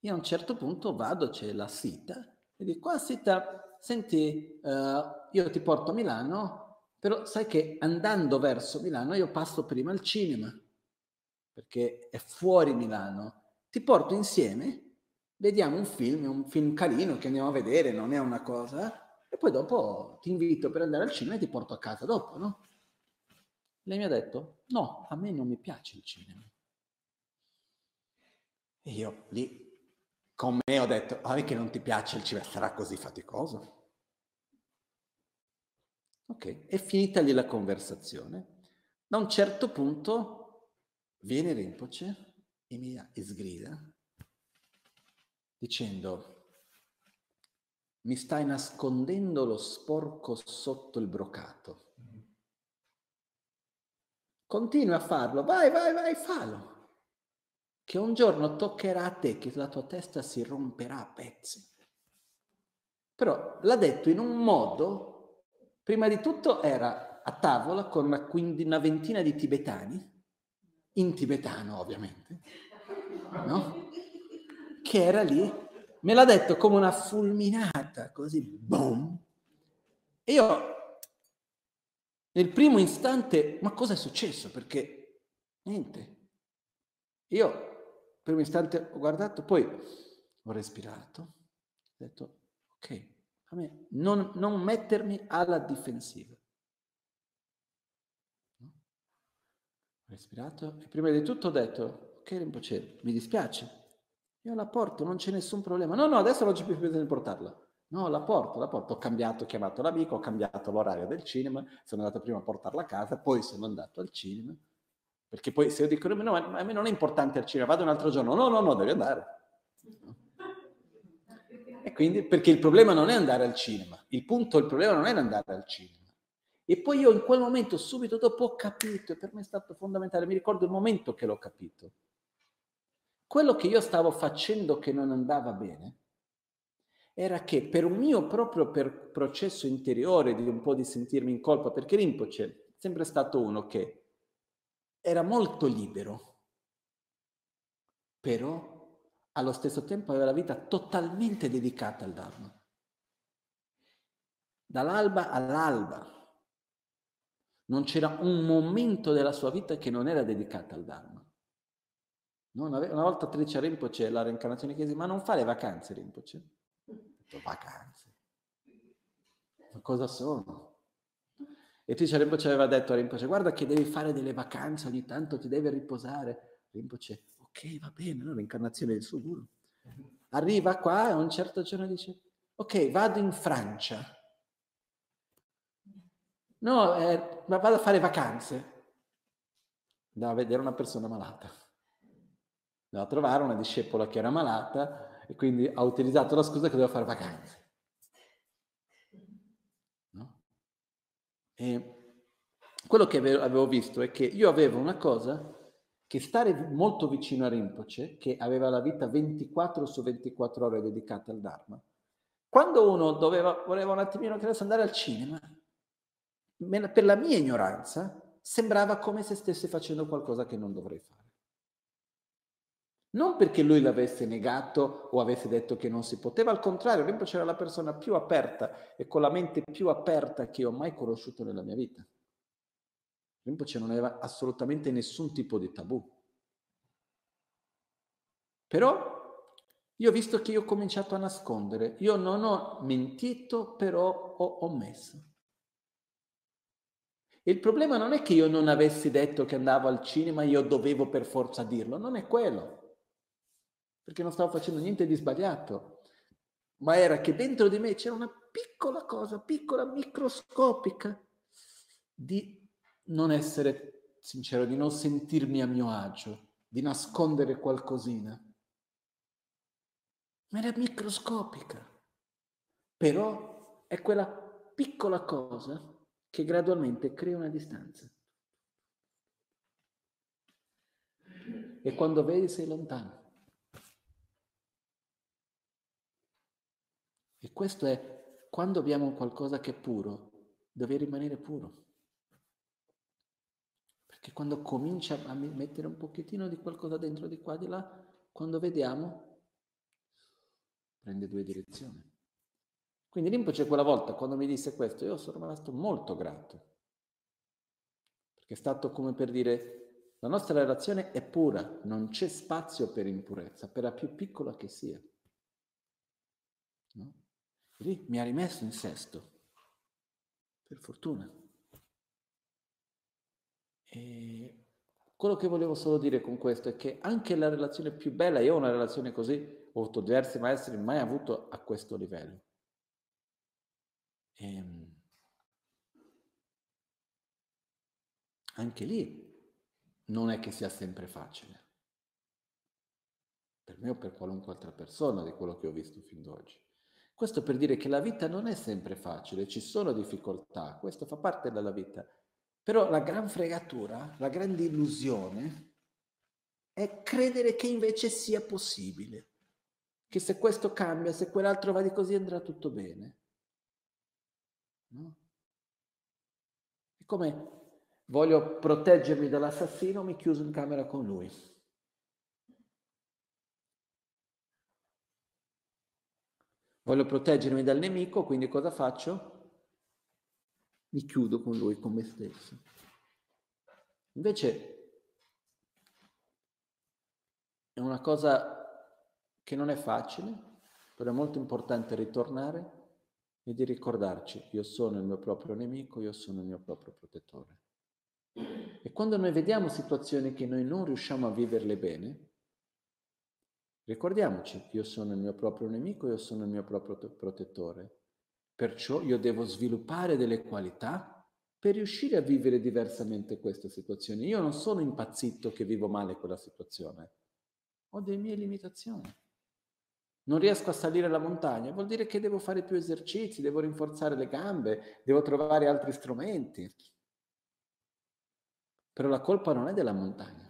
Io a un certo punto vado, c'è la Sita, e dico, ah Sita, senti, uh, io ti porto a Milano, però sai che andando verso Milano io passo prima al cinema, perché è fuori Milano. Ti porto insieme, vediamo un film, un film carino che andiamo a vedere, non è una cosa e poi dopo ti invito per andare al cinema e ti porto a casa dopo, no? Lei mi ha detto, no, a me non mi piace il cinema. E io lì, con me ho detto, ah, che non ti piace il cinema, sarà così faticoso? Ok, è finita lì la conversazione. Da un certo punto viene Rinpoche e mi sgrida dicendo mi stai nascondendo lo sporco sotto il brocato. Continui a farlo, vai, vai, vai, fallo. Che un giorno toccherà a te che la tua testa si romperà a pezzi. Però l'ha detto in un modo, prima di tutto era a tavola con una, quindi una ventina di tibetani, in tibetano ovviamente, no? Che era lì Me l'ha detto come una fulminata, così, boom. E io nel primo istante, ma cosa è successo? Perché niente. Io, nel primo istante, ho guardato, poi ho respirato, ho detto, ok, a me non, non mettermi alla difensiva. Ho respirato e prima di tutto ho detto, ok Rinpoche, mi dispiace, io la porto, non c'è nessun problema. No, no, adesso non c'è più bisogno di portarla. No, la porto, la porto. Ho cambiato, ho chiamato l'amico, ho cambiato l'orario del cinema, sono andato prima a portarla a casa, poi sono andato al cinema. Perché poi se io dico, no, a me non è importante al cinema, vado un altro giorno. No, no, no, devi andare. E quindi, perché il problema non è andare al cinema. Il punto, il problema non è andare al cinema. E poi io in quel momento, subito dopo, ho capito, e per me è stato fondamentale, mi ricordo il momento che l'ho capito. Quello che io stavo facendo che non andava bene, era che per un mio proprio processo interiore di un po' di sentirmi in colpa, perché Rinpoche è sempre stato uno che era molto libero, però allo stesso tempo aveva la vita totalmente dedicata al Dharma. Dall'alba all'alba. Non c'era un momento della sua vita che non era dedicata al Dharma. Una, volta Tricia Rinpoche, la reincarnazione chiese, ma non fa le vacanze Rinpoche? detto, vacanze. Ma cosa sono? E Tisha Rinpoche aveva detto a Rinpoche, guarda che devi fare delle vacanze ogni tanto, ti devi riposare. Rinpoche, ok, va bene, no? l'incarnazione del suo guru. Arriva qua e un certo giorno dice, ok, vado in Francia. No, eh, ma vado a fare vacanze. Andava a vedere una persona malata. Andava a trovare una discepola che era malata e quindi ha utilizzato la scusa che doveva fare vacanze. No? E quello che avevo visto è che io avevo una cosa che stare molto vicino a Rinpoche, che aveva la vita 24 su 24 ore dedicata al Dharma, quando uno doveva, voleva un attimino che andare al cinema, per la mia ignoranza, sembrava come se stesse facendo qualcosa che non dovrei fare. Non perché lui l'avesse negato o avesse detto che non si poteva, al contrario, Rinpoche era la persona più aperta e con la mente più aperta che ho mai conosciuto nella mia vita. Rinpoche non aveva assolutamente nessun tipo di tabù. Però io ho visto che io ho cominciato a nascondere, io non ho mentito, però ho omesso. Il problema non è che io non avessi detto che andavo al cinema, io dovevo per forza dirlo, non è quello perché non stavo facendo niente di sbagliato, ma era che dentro di me c'era una piccola cosa, piccola, microscopica, di non essere sincero, di non sentirmi a mio agio, di nascondere qualcosina. Ma era microscopica. Però è quella piccola cosa che gradualmente crea una distanza. E quando vedi sei lontano. E questo è quando abbiamo qualcosa che è puro, deve rimanere puro. Perché quando comincia a mettere un pochettino di qualcosa dentro di qua, di là, quando vediamo, prende due direzioni. Quindi Rinpoche quella volta, quando mi disse questo, io sono rimasto molto grato. Perché è stato come per dire, la nostra relazione è pura, non c'è spazio per impurezza, per la più piccola che sia. No? Lì mi ha rimesso in sesto, per fortuna. E quello che volevo solo dire con questo è che anche la relazione più bella, io ho una relazione così, ho avuto diversi maestri, mai avuto a questo livello. E ehm, anche lì non è che sia sempre facile. Per me o per qualunque altra persona di quello che ho visto fin d'oggi. Questo per dire che la vita non è sempre facile, ci sono difficoltà, questo fa parte della vita. Però la gran fregatura, la grande illusione è credere che invece sia possibile, che se questo cambia, se quell'altro va di così andrà tutto bene. No? È come voglio proteggermi dall'assassino, mi chiuso in camera con lui. Voglio proteggermi dal nemico, quindi cosa faccio? mi chiudo con lui, con me stesso. Invece è una cosa che non è facile, però è molto importante ritornare e di ricordarci, io sono il mio proprio nemico, io sono il mio proprio protettore. E quando noi vediamo situazioni che noi non riusciamo a viverle bene, ricordiamoci, io sono il mio proprio nemico, io sono il mio proprio protettore. Perciò io devo sviluppare delle qualità per riuscire a vivere diversamente queste situazioni. Io non sono impazzito che vivo male quella situazione, ho delle mie limitazioni. Non riesco a salire la montagna, vuol dire che devo fare più esercizi, devo rinforzare le gambe, devo trovare altri strumenti. Però la colpa non è della montagna.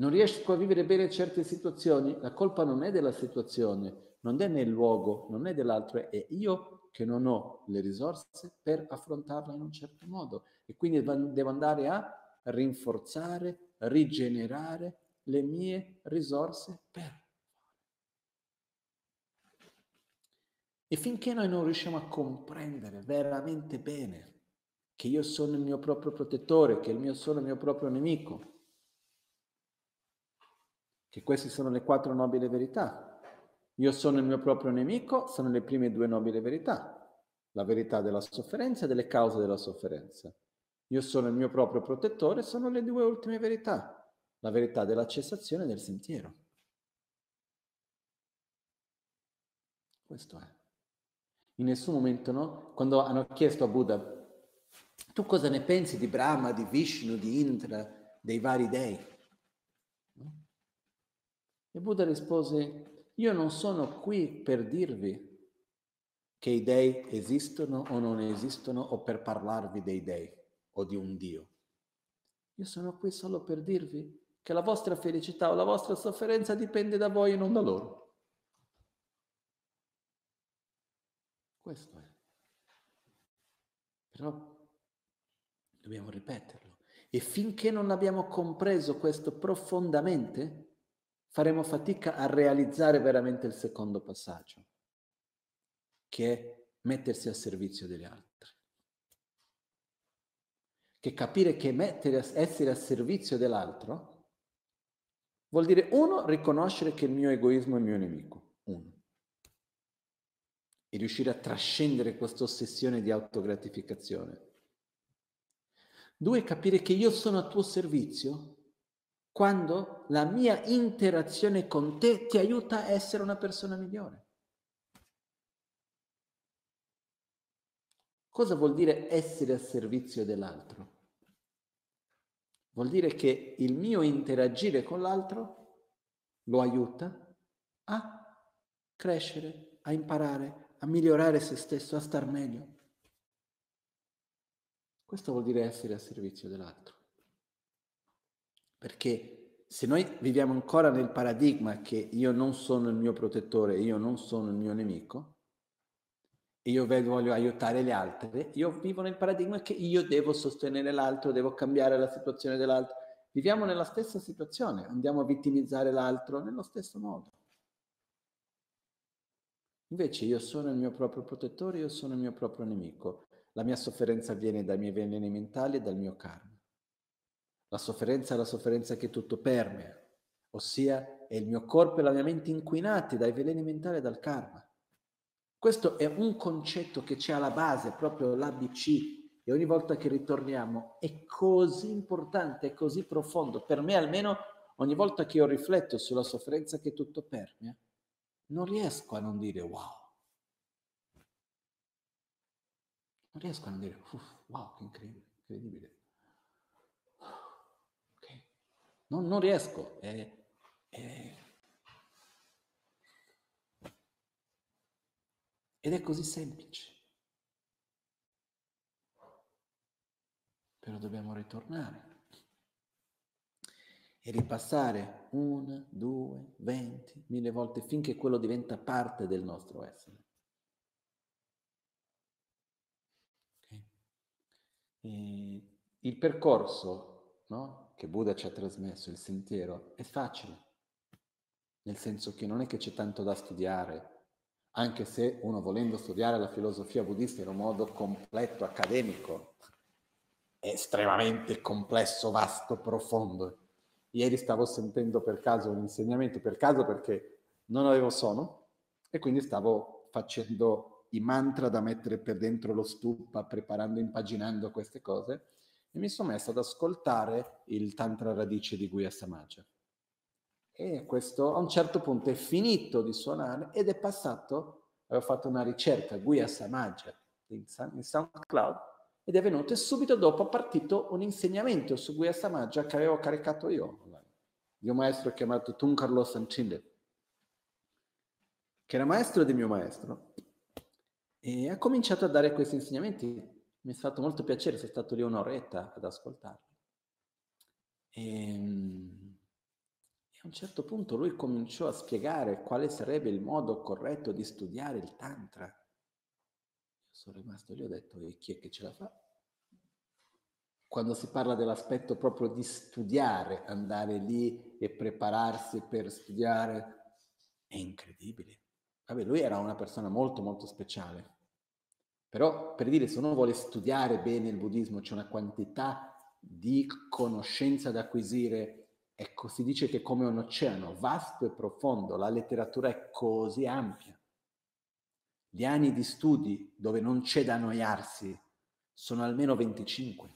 Non riesco a vivere bene certe situazioni, la colpa non è della situazione, non è nel luogo, non è dell'altro, è io che non ho le risorse per affrontarla in un certo modo. E quindi devo andare a rinforzare, rigenerare le mie risorse per E finché noi non riusciamo a comprendere veramente bene che io sono il mio proprio protettore, che il mio sono il mio proprio nemico, che queste sono le quattro nobili verità. Io sono il mio proprio nemico, sono le prime due nobili verità, la verità della sofferenza e delle cause della sofferenza. Io sono il mio proprio protettore, sono le due ultime verità, la verità della cessazione del sentiero. Questo è. In nessun momento, no? Quando hanno chiesto a Buddha tu cosa ne pensi di Brahma, di Vishnu, di Indra, dei vari dei? E Buddha rispose, io non sono qui per dirvi che i dei esistono o non esistono o per parlarvi dei dei o di un Dio. Io sono qui solo per dirvi che la vostra felicità o la vostra sofferenza dipende da voi e non da loro. Questo è. Però Dobbiamo ripeterlo. E finché non abbiamo compreso questo profondamente, faremo fatica a realizzare veramente il secondo passaggio, che è mettersi a servizio degli altri. Che capire che mettere, essere a servizio dell'altro vuol dire, uno, riconoscere che il mio egoismo è il mio nemico, uno. E riuscire a trascendere questa ossessione di autogratificazione Due, capire che io sono a tuo servizio quando la mia interazione con te ti aiuta a essere una persona migliore. Cosa vuol dire essere a servizio dell'altro? Vuol dire che il mio interagire con l'altro lo aiuta a crescere, a imparare, a migliorare se stesso, a star meglio. Questo vuol dire essere a servizio dell'altro. Perché se noi viviamo ancora nel paradigma che io non sono il mio protettore, io non sono il mio nemico, e io voglio aiutare gli altri, io vivo nel paradigma che io devo sostenere l'altro, devo cambiare la situazione dell'altro. Viviamo nella stessa situazione, andiamo a vittimizzare l'altro nello stesso modo. Invece io sono il mio proprio protettore, io sono il mio proprio nemico. La mia sofferenza viene dai miei veleni mentali e dal mio karma. La sofferenza è la sofferenza che tutto permea, ossia è il mio corpo e la mia mente inquinati dai veleni mentali e dal karma. Questo è un concetto che c'è alla base, proprio l'ABC, e ogni volta che ritorniamo è così importante, è così profondo. Per me almeno, ogni volta che io rifletto sulla sofferenza che tutto permea, non riesco a non dire wow. Non riesco a non dire, wow, che incredibile. Okay. Non, non, riesco. È, è... Ed è così semplice. Però dobbiamo ritornare e ripassare una, due, venti, mille volte finché quello diventa parte del nostro essere. E il percorso no, che Buddha ci ha trasmesso, il sentiero, è facile, nel senso che non è che c'è tanto da studiare, anche se uno volendo studiare la filosofia buddista in un modo completo, accademico, è estremamente complesso, vasto, profondo. Ieri stavo sentendo per caso un insegnamento, per caso perché non avevo sonno e quindi stavo facendo i mantra da mettere per dentro lo stupa, preparando, impaginando queste cose e mi sono messo ad ascoltare il Tantra Radice di Guya Samaja. E questo a un certo punto è finito di suonare ed è passato, avevo fatto una ricerca, Guia Samaja, in, in SoundCloud, ed è venuto e subito dopo è partito un insegnamento su Guia Samaja che avevo caricato io, di un maestro chiamato Tuncarlo Sancinde, che era maestro di mio maestro, e ha cominciato a dare questi insegnamenti. Mi è fatto molto piacere, sono stato lì un'oretta ad ascoltarli. E, ehm, a un certo punto lui cominciò a spiegare quale sarebbe il modo corretto di studiare il Tantra. Io sono rimasto lì e ho detto, e chi è che ce la fa? Quando si parla dell'aspetto proprio di studiare, andare lì e prepararsi per studiare, è incredibile. Vabbè, lui era una persona molto molto speciale. Però per dire, se uno vuole studiare bene il buddismo, c'è una quantità di conoscenza da acquisire Ecco, si dice che come un oceano vasto e profondo, la letteratura è così ampia. Gli anni di studi dove non c'è da annoiarsi sono almeno 25.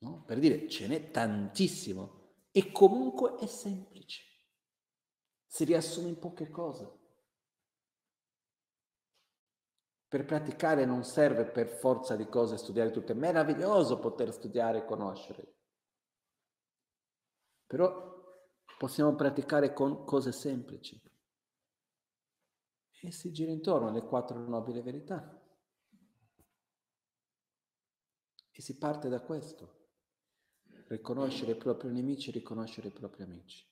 No? Per dire, ce n'è tantissimo e comunque è semplice. Si riassume in poche cose. Per praticare non serve per forza di cose studiare tutte. È meraviglioso poter studiare e conoscere. Però possiamo praticare con cose semplici. E si gira intorno alle quattro nobili verità. E si parte da questo. Riconoscere i propri nemici, riconoscere i propri amici.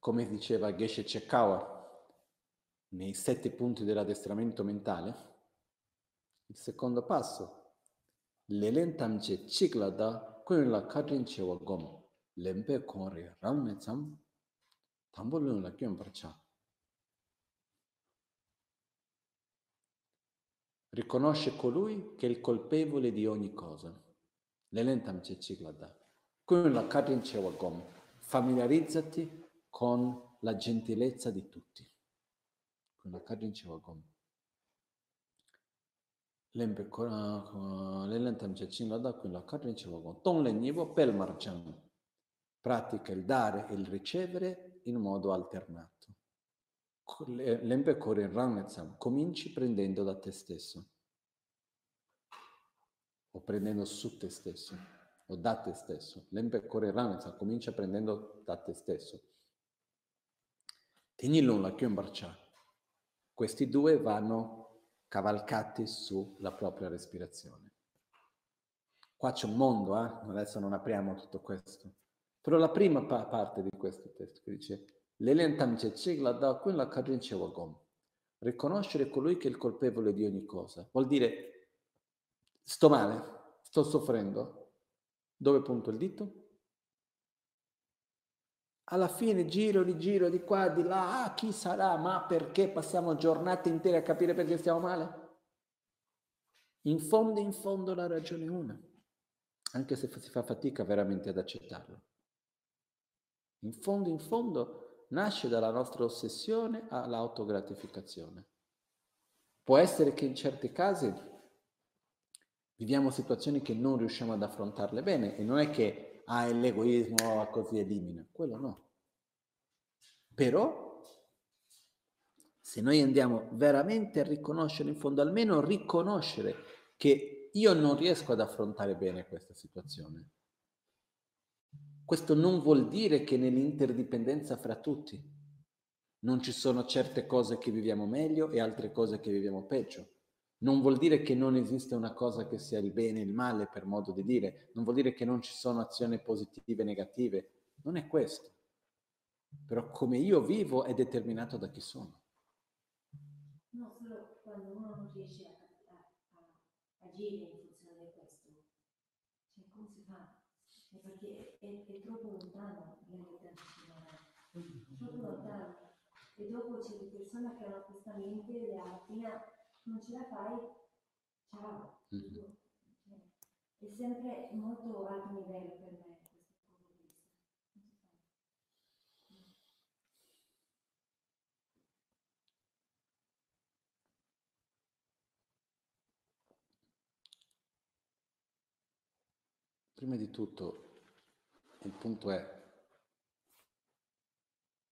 Come diceva Geshe Chekawa nei sette punti dell'addestramento mentale, il secondo passo, lelentamche chiklada kuinla katrin chewa gom, lempe kore ramne tsam, tambolun la parcha. Riconosce colui che è il colpevole di ogni cosa. Lelentamche chiklada, kuinla katrin chewa gom, familiarizzati con la gentilezza di tutti. Con la Kajin Chivagom. Lempe l'elentam cecin la da con la Kajin Chivagom. Ton le nivo pel marcian. Pratica il dare e il ricevere in modo alternato. Corre in ranezam. Cominci prendendo da te stesso. O prendendo su te stesso. O da te stesso. Corre in ranezam. Comincia prendendo da te stesso Tegnilun la Kyumbarcha. Questi due vanno cavalcati sulla propria respirazione. Qua c'è un mondo, eh? adesso non apriamo tutto questo. Però la prima pa- parte di questo testo che dice. Riconoscere colui che è il colpevole di ogni cosa. Vuol dire sto male, sto soffrendo. Dove punto il dito? Alla fine giro, rigiro di qua, di là, ah, chi sarà, ma perché passiamo giornate intere a capire perché stiamo male? In fondo, in fondo la ragione è una, anche se si fa fatica veramente ad accettarlo. In fondo, in fondo, nasce dalla nostra ossessione all'autogratificazione. Può essere che in certi casi viviamo situazioni che non riusciamo ad affrontarle bene e non è che ah, è l'egoismo, così elimina. Quello no. Però, se noi andiamo veramente a riconoscere in fondo, almeno riconoscere che io non riesco ad affrontare bene questa situazione, questo non vuol dire che nell'interdipendenza fra tutti non ci sono certe cose che viviamo meglio e altre cose che viviamo peggio non vuol dire che non esiste una cosa che sia il bene e il male, per modo di dire, non vuol dire che non ci sono azioni positive e negative, non è questo. Però come io vivo è determinato da chi sono. No, solo quando uno non riesce a, a, agire in funzione di questo, cioè come si fa? È perché è, è, troppo lontano l'unità disciplinare, troppo lontano. E dopo c'è le persone che hanno questa mente e alla fine non ce la fai, ciao. Mm-hmm. È sempre molto alto livello per me. Prima di tutto, il punto è,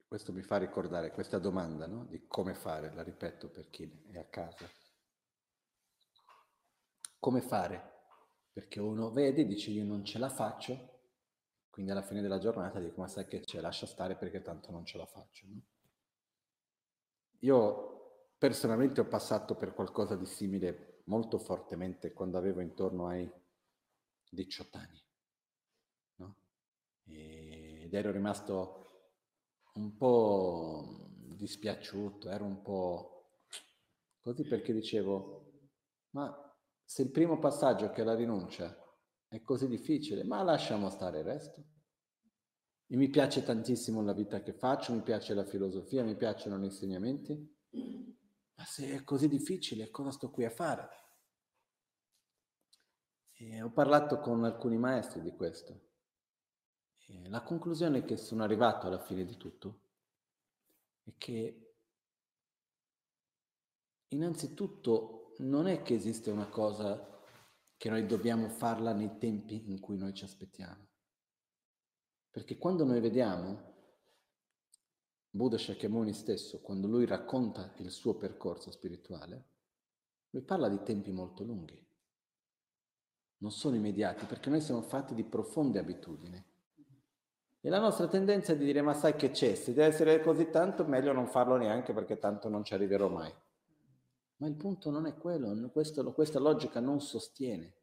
questo mi fa ricordare questa domanda no? di come fare, la ripeto per chi è a casa. Come fare? Perché uno vede e dice io non ce la faccio, quindi alla fine della giornata dico ma sai che c'è, lascia stare perché tanto non ce la faccio. No? Io personalmente ho passato per qualcosa di simile molto fortemente quando avevo intorno ai 18 anni. No? Ed ero rimasto un po' dispiaciuto, ero un po' così perché dicevo, ma se il primo passaggio che è la rinuncia è così difficile, ma lasciamo stare il resto. E mi piace tantissimo la vita che faccio, mi piace la filosofia, mi piacciono gli insegnamenti, ma se è così difficile, cosa sto qui a fare? E ho parlato con alcuni maestri di questo. E la conclusione che sono arrivato alla fine di tutto è che innanzitutto non è che esiste una cosa che noi dobbiamo farla nei tempi in cui noi ci aspettiamo. Perché quando noi vediamo Buddha Shakyamuni stesso, quando lui racconta il suo percorso spirituale, lui parla di tempi molto lunghi non sono immediati, perché noi siamo fatti di profonde abitudini. E la nostra tendenza è di dire, ma sai che c'è, se deve essere così tanto, meglio non farlo neanche perché tanto non ci arriverò mai. Ma il punto non è quello, questo, questa logica non sostiene,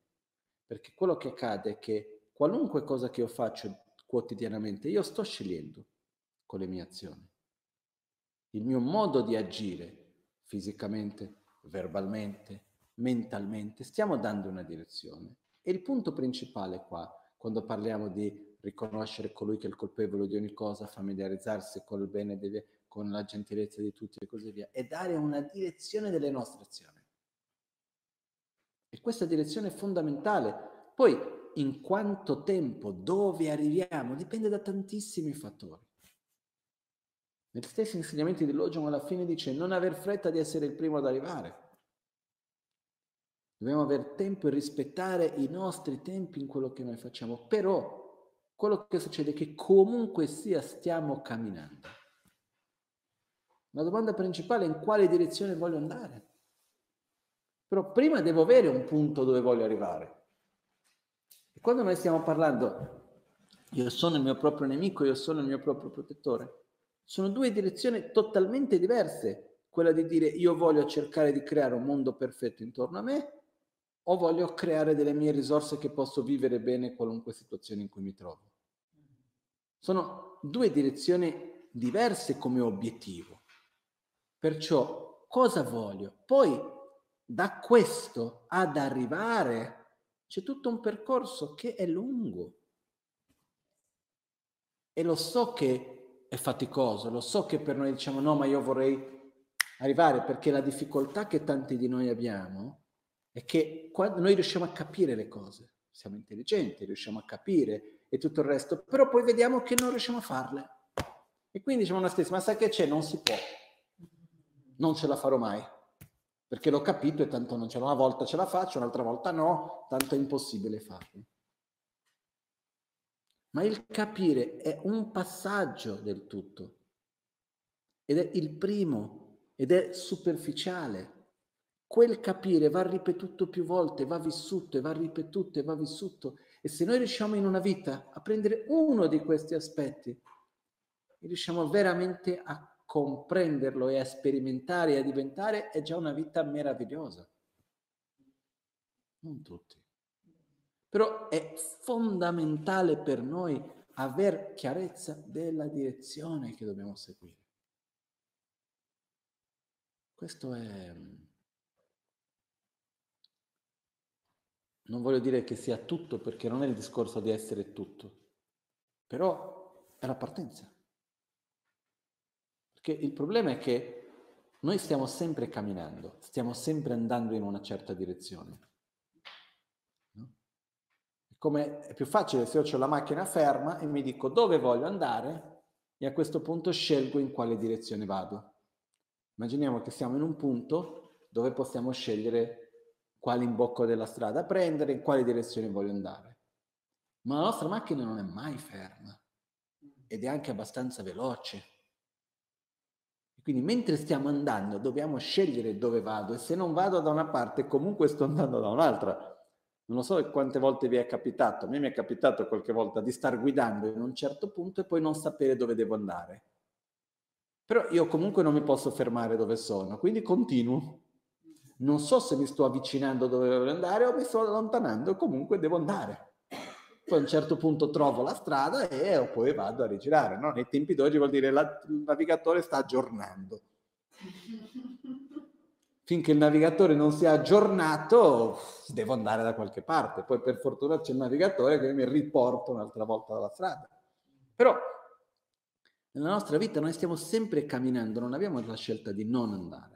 perché quello che accade è che qualunque cosa che io faccio quotidianamente, io sto scegliendo con le mie azioni. Il mio modo di agire fisicamente, verbalmente, mentalmente, stiamo dando una direzione. E il punto principale qua, quando parliamo di riconoscere colui che è il colpevole di ogni cosa, familiarizzarsi con il bene, delle, con la gentilezza di tutti e così via, è dare una direzione delle nostre azioni. E questa direzione è fondamentale. Poi, in quanto tempo, dove arriviamo, dipende da tantissimi fattori. Negli stessi insegnamenti di Logion alla fine dice non aver fretta di essere il primo ad arrivare. Dobbiamo avere tempo e rispettare i nostri tempi in quello che noi facciamo. Però quello che succede è che comunque sia stiamo camminando. La domanda principale è in quale direzione voglio andare. Però prima devo avere un punto dove voglio arrivare. E quando noi stiamo parlando, io sono il mio proprio nemico, io sono il mio proprio protettore, sono due direzioni totalmente diverse. Quella di dire io voglio cercare di creare un mondo perfetto intorno a me o voglio creare delle mie risorse che posso vivere bene qualunque situazione in cui mi trovo. Sono due direzioni diverse come obiettivo. Perciò cosa voglio? Poi da questo ad arrivare c'è tutto un percorso che è lungo. E lo so che è faticoso, lo so che per noi diciamo no, ma io vorrei arrivare perché la difficoltà che tanti di noi abbiamo è che quando noi riusciamo a capire le cose, siamo intelligenti, riusciamo a capire e tutto il resto, però poi vediamo che non riusciamo a farle. E quindi diciamo a noi stessi, ma sai che c'è? Non si può. Non ce la farò mai. Perché l'ho capito e tanto non ce l'ho. Una volta ce la faccio, un'altra volta no, tanto è impossibile farlo. Ma il capire è un passaggio del tutto. Ed è il primo, ed è superficiale, quel capire va ripetuto più volte, va vissuto e va ripetuto e va vissuto. E se noi riusciamo in una vita a prendere uno di questi aspetti riusciamo veramente a comprenderlo e a sperimentare e a diventare, è già una vita meravigliosa. Non tutti. Però è fondamentale per noi aver chiarezza della direzione che dobbiamo seguire. Questo è Non voglio dire che sia tutto perché non è il discorso di essere tutto, però è la partenza. Perché il problema è che noi stiamo sempre camminando, stiamo sempre andando in una certa direzione. Come è più facile se io ho la macchina ferma e mi dico dove voglio andare e a questo punto scelgo in quale direzione vado. Immaginiamo che siamo in un punto dove possiamo scegliere quale imbocco della strada prendere, in quale direzione voglio andare. Ma la nostra macchina non è mai ferma ed è anche abbastanza veloce. Quindi mentre stiamo andando dobbiamo scegliere dove vado e se non vado da una parte comunque sto andando da un'altra. Non lo so quante volte vi è capitato, a me mi è capitato qualche volta di star guidando in un certo punto e poi non sapere dove devo andare. Però io comunque non mi posso fermare dove sono, quindi continuo. Non so se mi sto avvicinando dove devo andare o mi sto allontanando, comunque devo andare. Poi a un certo punto trovo la strada e poi vado a rigirare. No? Nei tempi d'oggi vuol dire che il navigatore sta aggiornando finché il navigatore non sia aggiornato, devo andare da qualche parte. Poi per fortuna c'è il navigatore che mi riporta un'altra volta dalla strada. Però nella nostra vita noi stiamo sempre camminando, non abbiamo la scelta di non andare.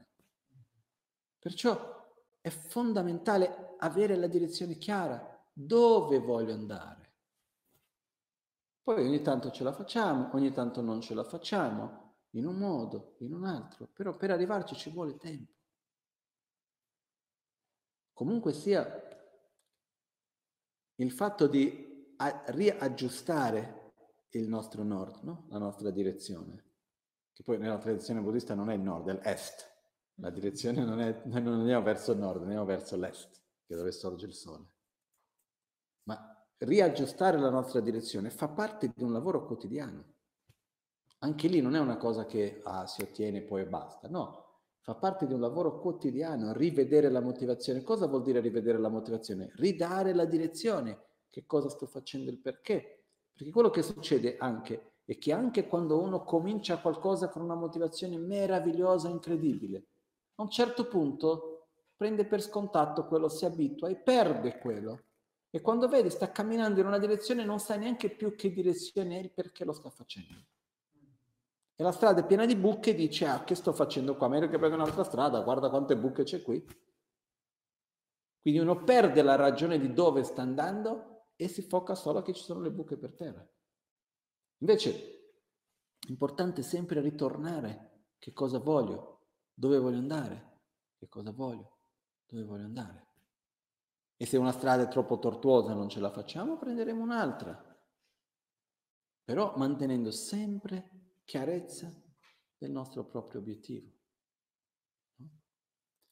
Perciò è fondamentale avere la direzione chiara, dove voglio andare. Poi ogni tanto ce la facciamo, ogni tanto non ce la facciamo, in un modo, in un altro, però per arrivarci ci vuole tempo. Comunque sia, il fatto di riaggiustare il nostro nord, no? la nostra direzione, che poi nella tradizione buddista non è il nord, è l'est. La direzione non è, noi non andiamo verso nord, andiamo verso l'est, che è dove sorge il sole. Ma riaggiustare la nostra direzione fa parte di un lavoro quotidiano. Anche lì non è una cosa che ah, si ottiene e poi basta, no, fa parte di un lavoro quotidiano, rivedere la motivazione. Cosa vuol dire rivedere la motivazione? Ridare la direzione. Che cosa sto facendo, il perché? Perché quello che succede anche è che anche quando uno comincia qualcosa con una motivazione meravigliosa, incredibile, a un certo punto prende per scontato quello, si abitua e perde quello. E quando vedi sta camminando in una direzione non sai neanche più che direzione è e perché lo sta facendo e la strada è piena di buche e dice ah che sto facendo qua, meglio che prendo un'altra strada, guarda quante buche c'è qui. Quindi uno perde la ragione di dove sta andando e si foca solo che ci sono le buche per terra. Invece è importante sempre ritornare che cosa voglio, dove voglio andare, che cosa voglio, dove voglio andare. E se una strada è troppo tortuosa non ce la facciamo, prenderemo un'altra. Però mantenendo sempre chiarezza del nostro proprio obiettivo.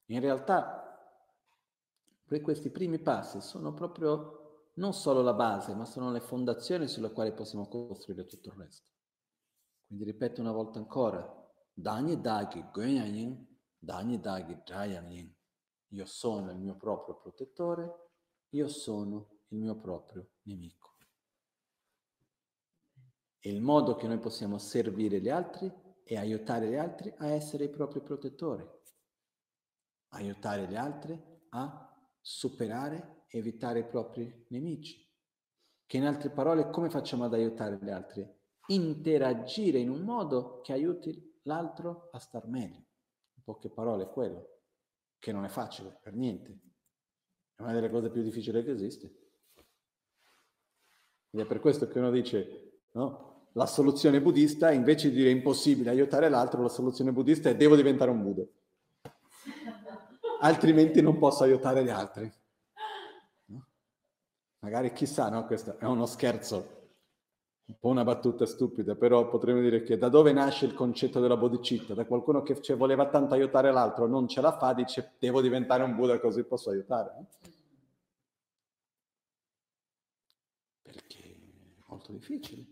In realtà, questi primi passi sono proprio non solo la base, ma sono le fondazioni sulle quali possiamo costruire tutto il resto. Quindi ripeto una volta ancora, Dani Dagi Gönyanin, Dani Dagi Jayanin. Io sono il mio proprio protettore, io sono il mio proprio nemico. E il modo che noi possiamo servire gli altri e aiutare gli altri a essere i propri protettori. Aiutare gli altri a superare evitare i propri nemici. Che in altre parole, come facciamo ad aiutare gli altri? Interagire in un modo che aiuti l'altro a star meglio. In poche parole è quello, che non è facile per niente. È una delle cose più difficili che esiste. Ed è per questo che uno dice, no? la soluzione buddista, invece di dire impossibile aiutare l'altro, la soluzione buddista è devo diventare un Buddha. Altrimenti non posso aiutare gli altri. No? Magari chissà, no? Questo è uno scherzo, un po' una battuta stupida, però potremmo dire che da dove nasce il concetto della bodhicitta? Da qualcuno che cioè, voleva tanto aiutare l'altro, non ce la fa, dice devo diventare un Buddha così posso aiutare. No? Perché è molto difficile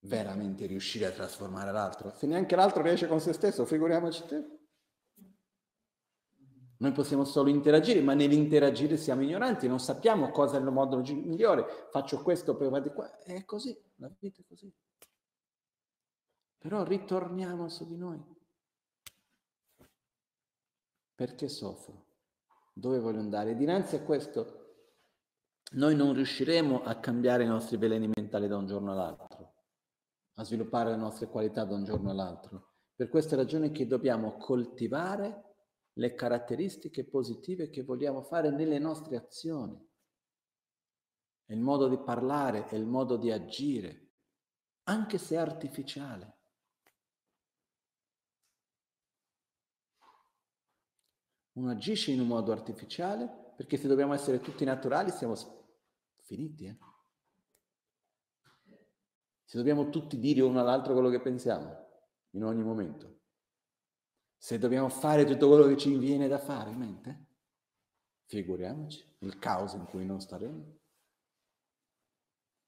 veramente riuscire a trasformare l'altro. Se neanche l'altro riesce con se stesso, figuriamoci te. Noi possiamo solo interagire, ma nell'interagire siamo ignoranti, non sappiamo cosa è il modo migliore. Faccio questo, poi vado qua. È così, la vita è così. Però ritorniamo su di noi. Perché soffro? Dove voglio andare? Dinanzi a questo noi non riusciremo a cambiare i nostri veleni mentali da un giorno all'altro, a sviluppare le nostre qualità da un giorno all'altro. Per questa ragione che dobbiamo coltivare le caratteristiche positive che vogliamo fare nelle nostre azioni. È il modo di parlare, è il modo di agire, anche se artificiale. Uno agisce in un modo artificiale perché se dobbiamo essere tutti naturali siamo finiti. Eh? Se dobbiamo tutti dire uno all'altro quello che pensiamo in ogni momento. Se dobbiamo fare tutto quello che ci viene da fare in mente, figuriamoci il caos in cui non staremo.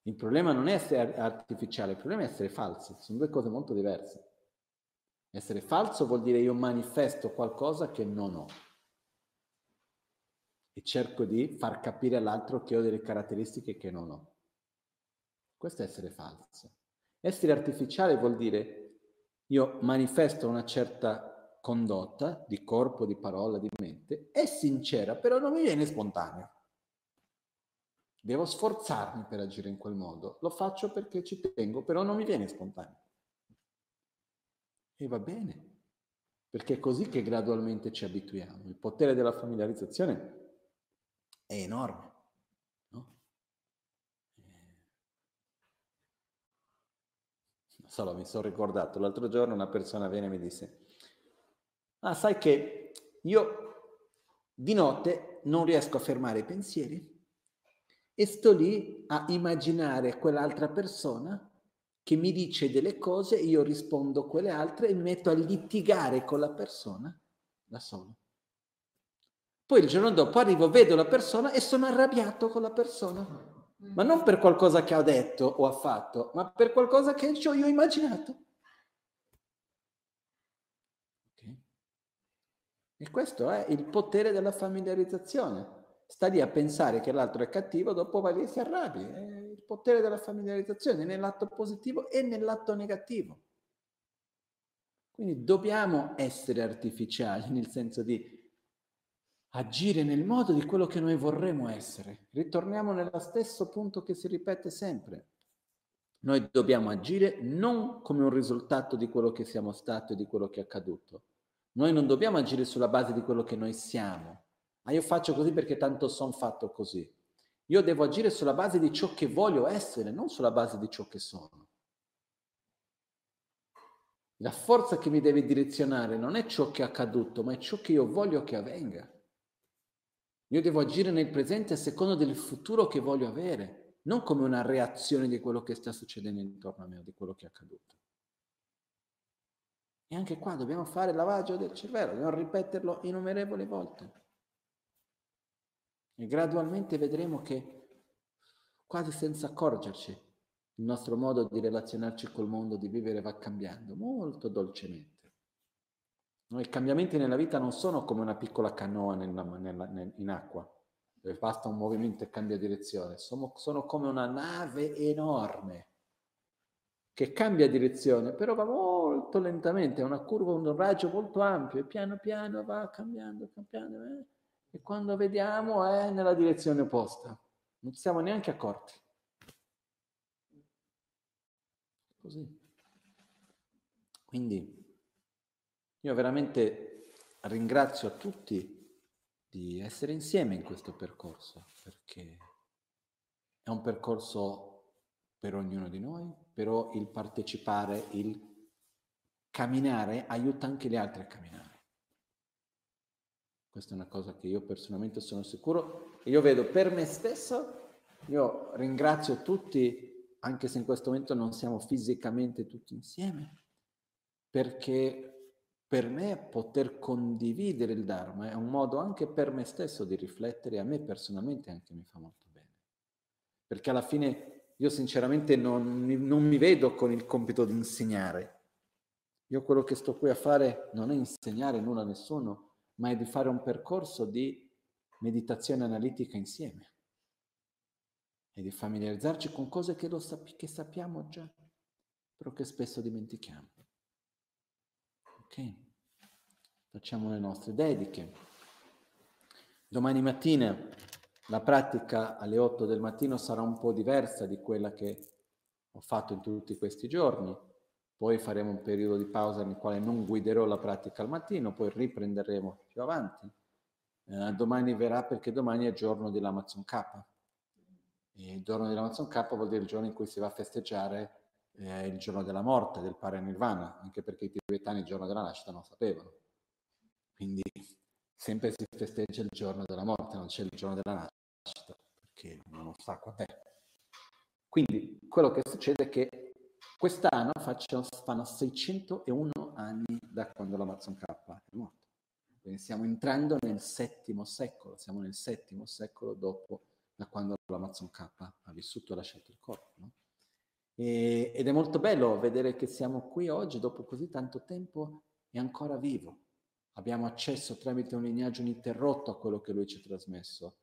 Il problema non è essere artificiale, il problema è essere falsi, sono due cose molto diverse. Essere falso vuol dire io manifesto qualcosa che non ho e cerco di far capire all'altro che ho delle caratteristiche che non ho. Questo è essere falso. Essere artificiale vuol dire io manifesto una certa condotta di corpo, di parola, di mente, è sincera, però non mi viene spontanea. Devo sforzarmi per agire in quel modo. Lo faccio perché ci tengo, però non mi viene spontaneo. E va bene, perché è così che gradualmente ci abituiamo. Il potere della familiarizzazione è enorme. No? Solo mi sono ricordato, l'altro giorno una persona viene e mi disse, Ah, sai che io di notte non riesco a fermare i pensieri e sto lì a immaginare quell'altra persona che mi dice delle cose, io rispondo quelle altre e mi metto a litigare con la persona da solo. Poi il giorno dopo arrivo, vedo la persona e sono arrabbiato con la persona. Ma non per qualcosa che ha detto o ha fatto, ma per qualcosa che io ho immaginato. E questo è il potere della familiarizzazione. Sta lì a pensare che l'altro è cattivo, dopo va lì e si arrabbi. È il potere della familiarizzazione nell'atto positivo e nell'atto negativo. Quindi dobbiamo essere artificiali nel senso di agire nel modo di quello che noi vorremmo essere. Ritorniamo nello stesso punto che si ripete sempre. Noi dobbiamo agire non come un risultato di quello che siamo stati e di quello che è accaduto, noi non dobbiamo agire sulla base di quello che noi siamo. Ah, io faccio così perché tanto sono fatto così. Io devo agire sulla base di ciò che voglio essere, non sulla base di ciò che sono. La forza che mi deve direzionare non è ciò che è accaduto, ma è ciò che io voglio che avvenga. Io devo agire nel presente a seconda del futuro che voglio avere, non come una reazione di quello che sta succedendo intorno a me o di quello che è accaduto. E anche qua dobbiamo fare il lavaggio del cervello, dobbiamo ripeterlo innumerevoli volte. E gradualmente vedremo che, quasi senza accorgerci, il nostro modo di relazionarci col mondo, di vivere, va cambiando molto dolcemente. No, I cambiamenti nella vita non sono come una piccola canoa nella, nella, in acqua, dove basta un movimento e cambia direzione, sono, sono come una nave enorme che cambia direzione, però va molto lentamente, è una curva, un raggio molto ampio e piano piano va cambiando, cambiando, eh? e quando vediamo è nella direzione opposta, non ci siamo neanche accorti. Così. Quindi io veramente ringrazio a tutti di essere insieme in questo percorso, perché è un percorso per ognuno di noi, però il partecipare, il camminare aiuta anche gli altri a camminare. Questa è una cosa che io personalmente sono sicuro e io vedo per me stesso, io ringrazio tutti, anche se in questo momento non siamo fisicamente tutti insieme, perché per me poter condividere il Dharma è un modo anche per me stesso di riflettere, a me personalmente anche mi fa molto bene. Perché alla fine io sinceramente non, non mi vedo con il compito di insegnare. Io quello che sto qui a fare non è insegnare nulla a nessuno, ma è di fare un percorso di meditazione analitica insieme e di familiarizzarci con cose che, sapi- che sappiamo già, però che spesso dimentichiamo. Ok? Facciamo le nostre dediche. Domani mattina la pratica alle 8 del mattino sarà un po' diversa di quella che ho fatto in tutti questi giorni. Poi faremo un periodo di pausa nel quale non guiderò la pratica al mattino, poi riprenderemo più avanti. Eh, domani verrà perché domani è giorno dell'Amazon K. E il giorno dell'Amazon K vuol dire il giorno in cui si va a festeggiare eh, il giorno della morte del Paranirvana, anche perché i tibetani il giorno della nascita non sapevano. Quindi sempre si festeggia il giorno della morte, non c'è il giorno della nascita, perché non sa quant'è. Quindi quello che succede è che quest'anno faccio, fanno 601 anni da quando l'Amazon K è morto. Quindi stiamo entrando nel settimo secolo, siamo nel settimo secolo dopo da quando l'Amazon K ha vissuto e lasciato il corpo. No? E, ed è molto bello vedere che siamo qui oggi, dopo così tanto tempo, e ancora vivo. Abbiamo accesso tramite un lignaggio ininterrotto a quello che lui ci ha trasmesso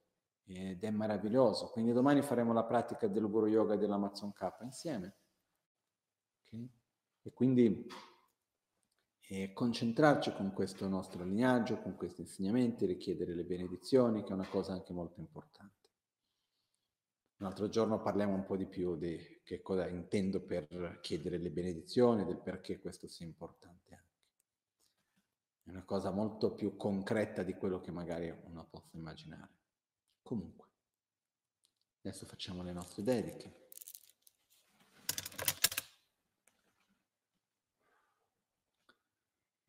ed è meraviglioso. Quindi domani faremo la pratica del Guru Yoga dell'Amazon K insieme. E quindi e concentrarci con questo nostro lignaggio, con questi insegnamenti, richiedere le benedizioni, che è una cosa anche molto importante. Un altro giorno parliamo un po' di più di che cosa intendo per chiedere le benedizioni, del perché questo sia importante anche. È una cosa molto più concreta di quello che magari uno possa immaginare. Comunque, adesso facciamo le nostre dediche.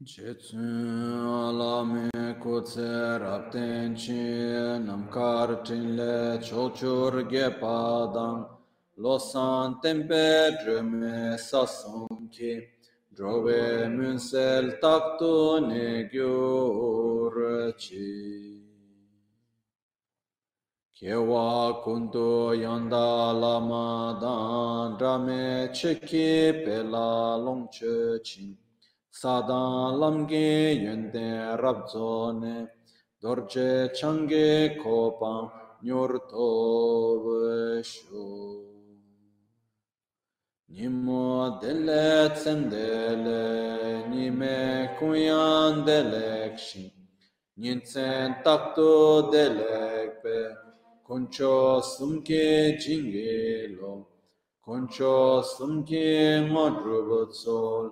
Cetin alame kote rapten çin amkar çinle çoçur gepadan losan tembe drüme sasum ki drove münsel taktu ne gyur çi. Kewa kundu yanda lamadan rame çeki pela longçı çin. 사단 람게 연대 랍존에 dorje change kopa nyorto vesho nimo dele tsendele nime kuyan delekshi nyinsen takto delekpe koncho sumke jingelo koncho sumke modrubotsol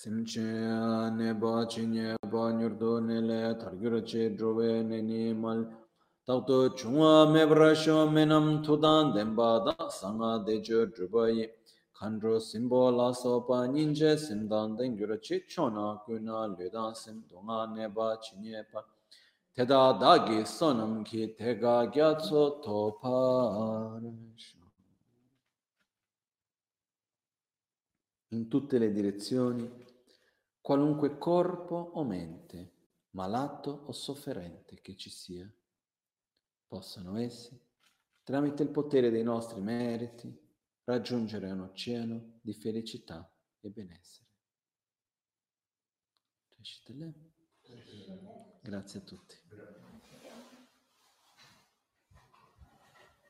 Simche neba chinye ba nyurdo nele targyur che drove neni mal tauto chungwa mebrasho menam tudan demba da sanga dejo drubayi khandro simbo la sopa ninje simdan dengyur che chona kuna leda sim donga neba chinye pa. Teda dagi sonam ki tega gyatso topa in tutte le direzioni qualunque corpo o mente, malato o sofferente che ci sia, possano essi, tramite il potere dei nostri meriti, raggiungere un oceano di felicità e benessere. Grazie a tutti.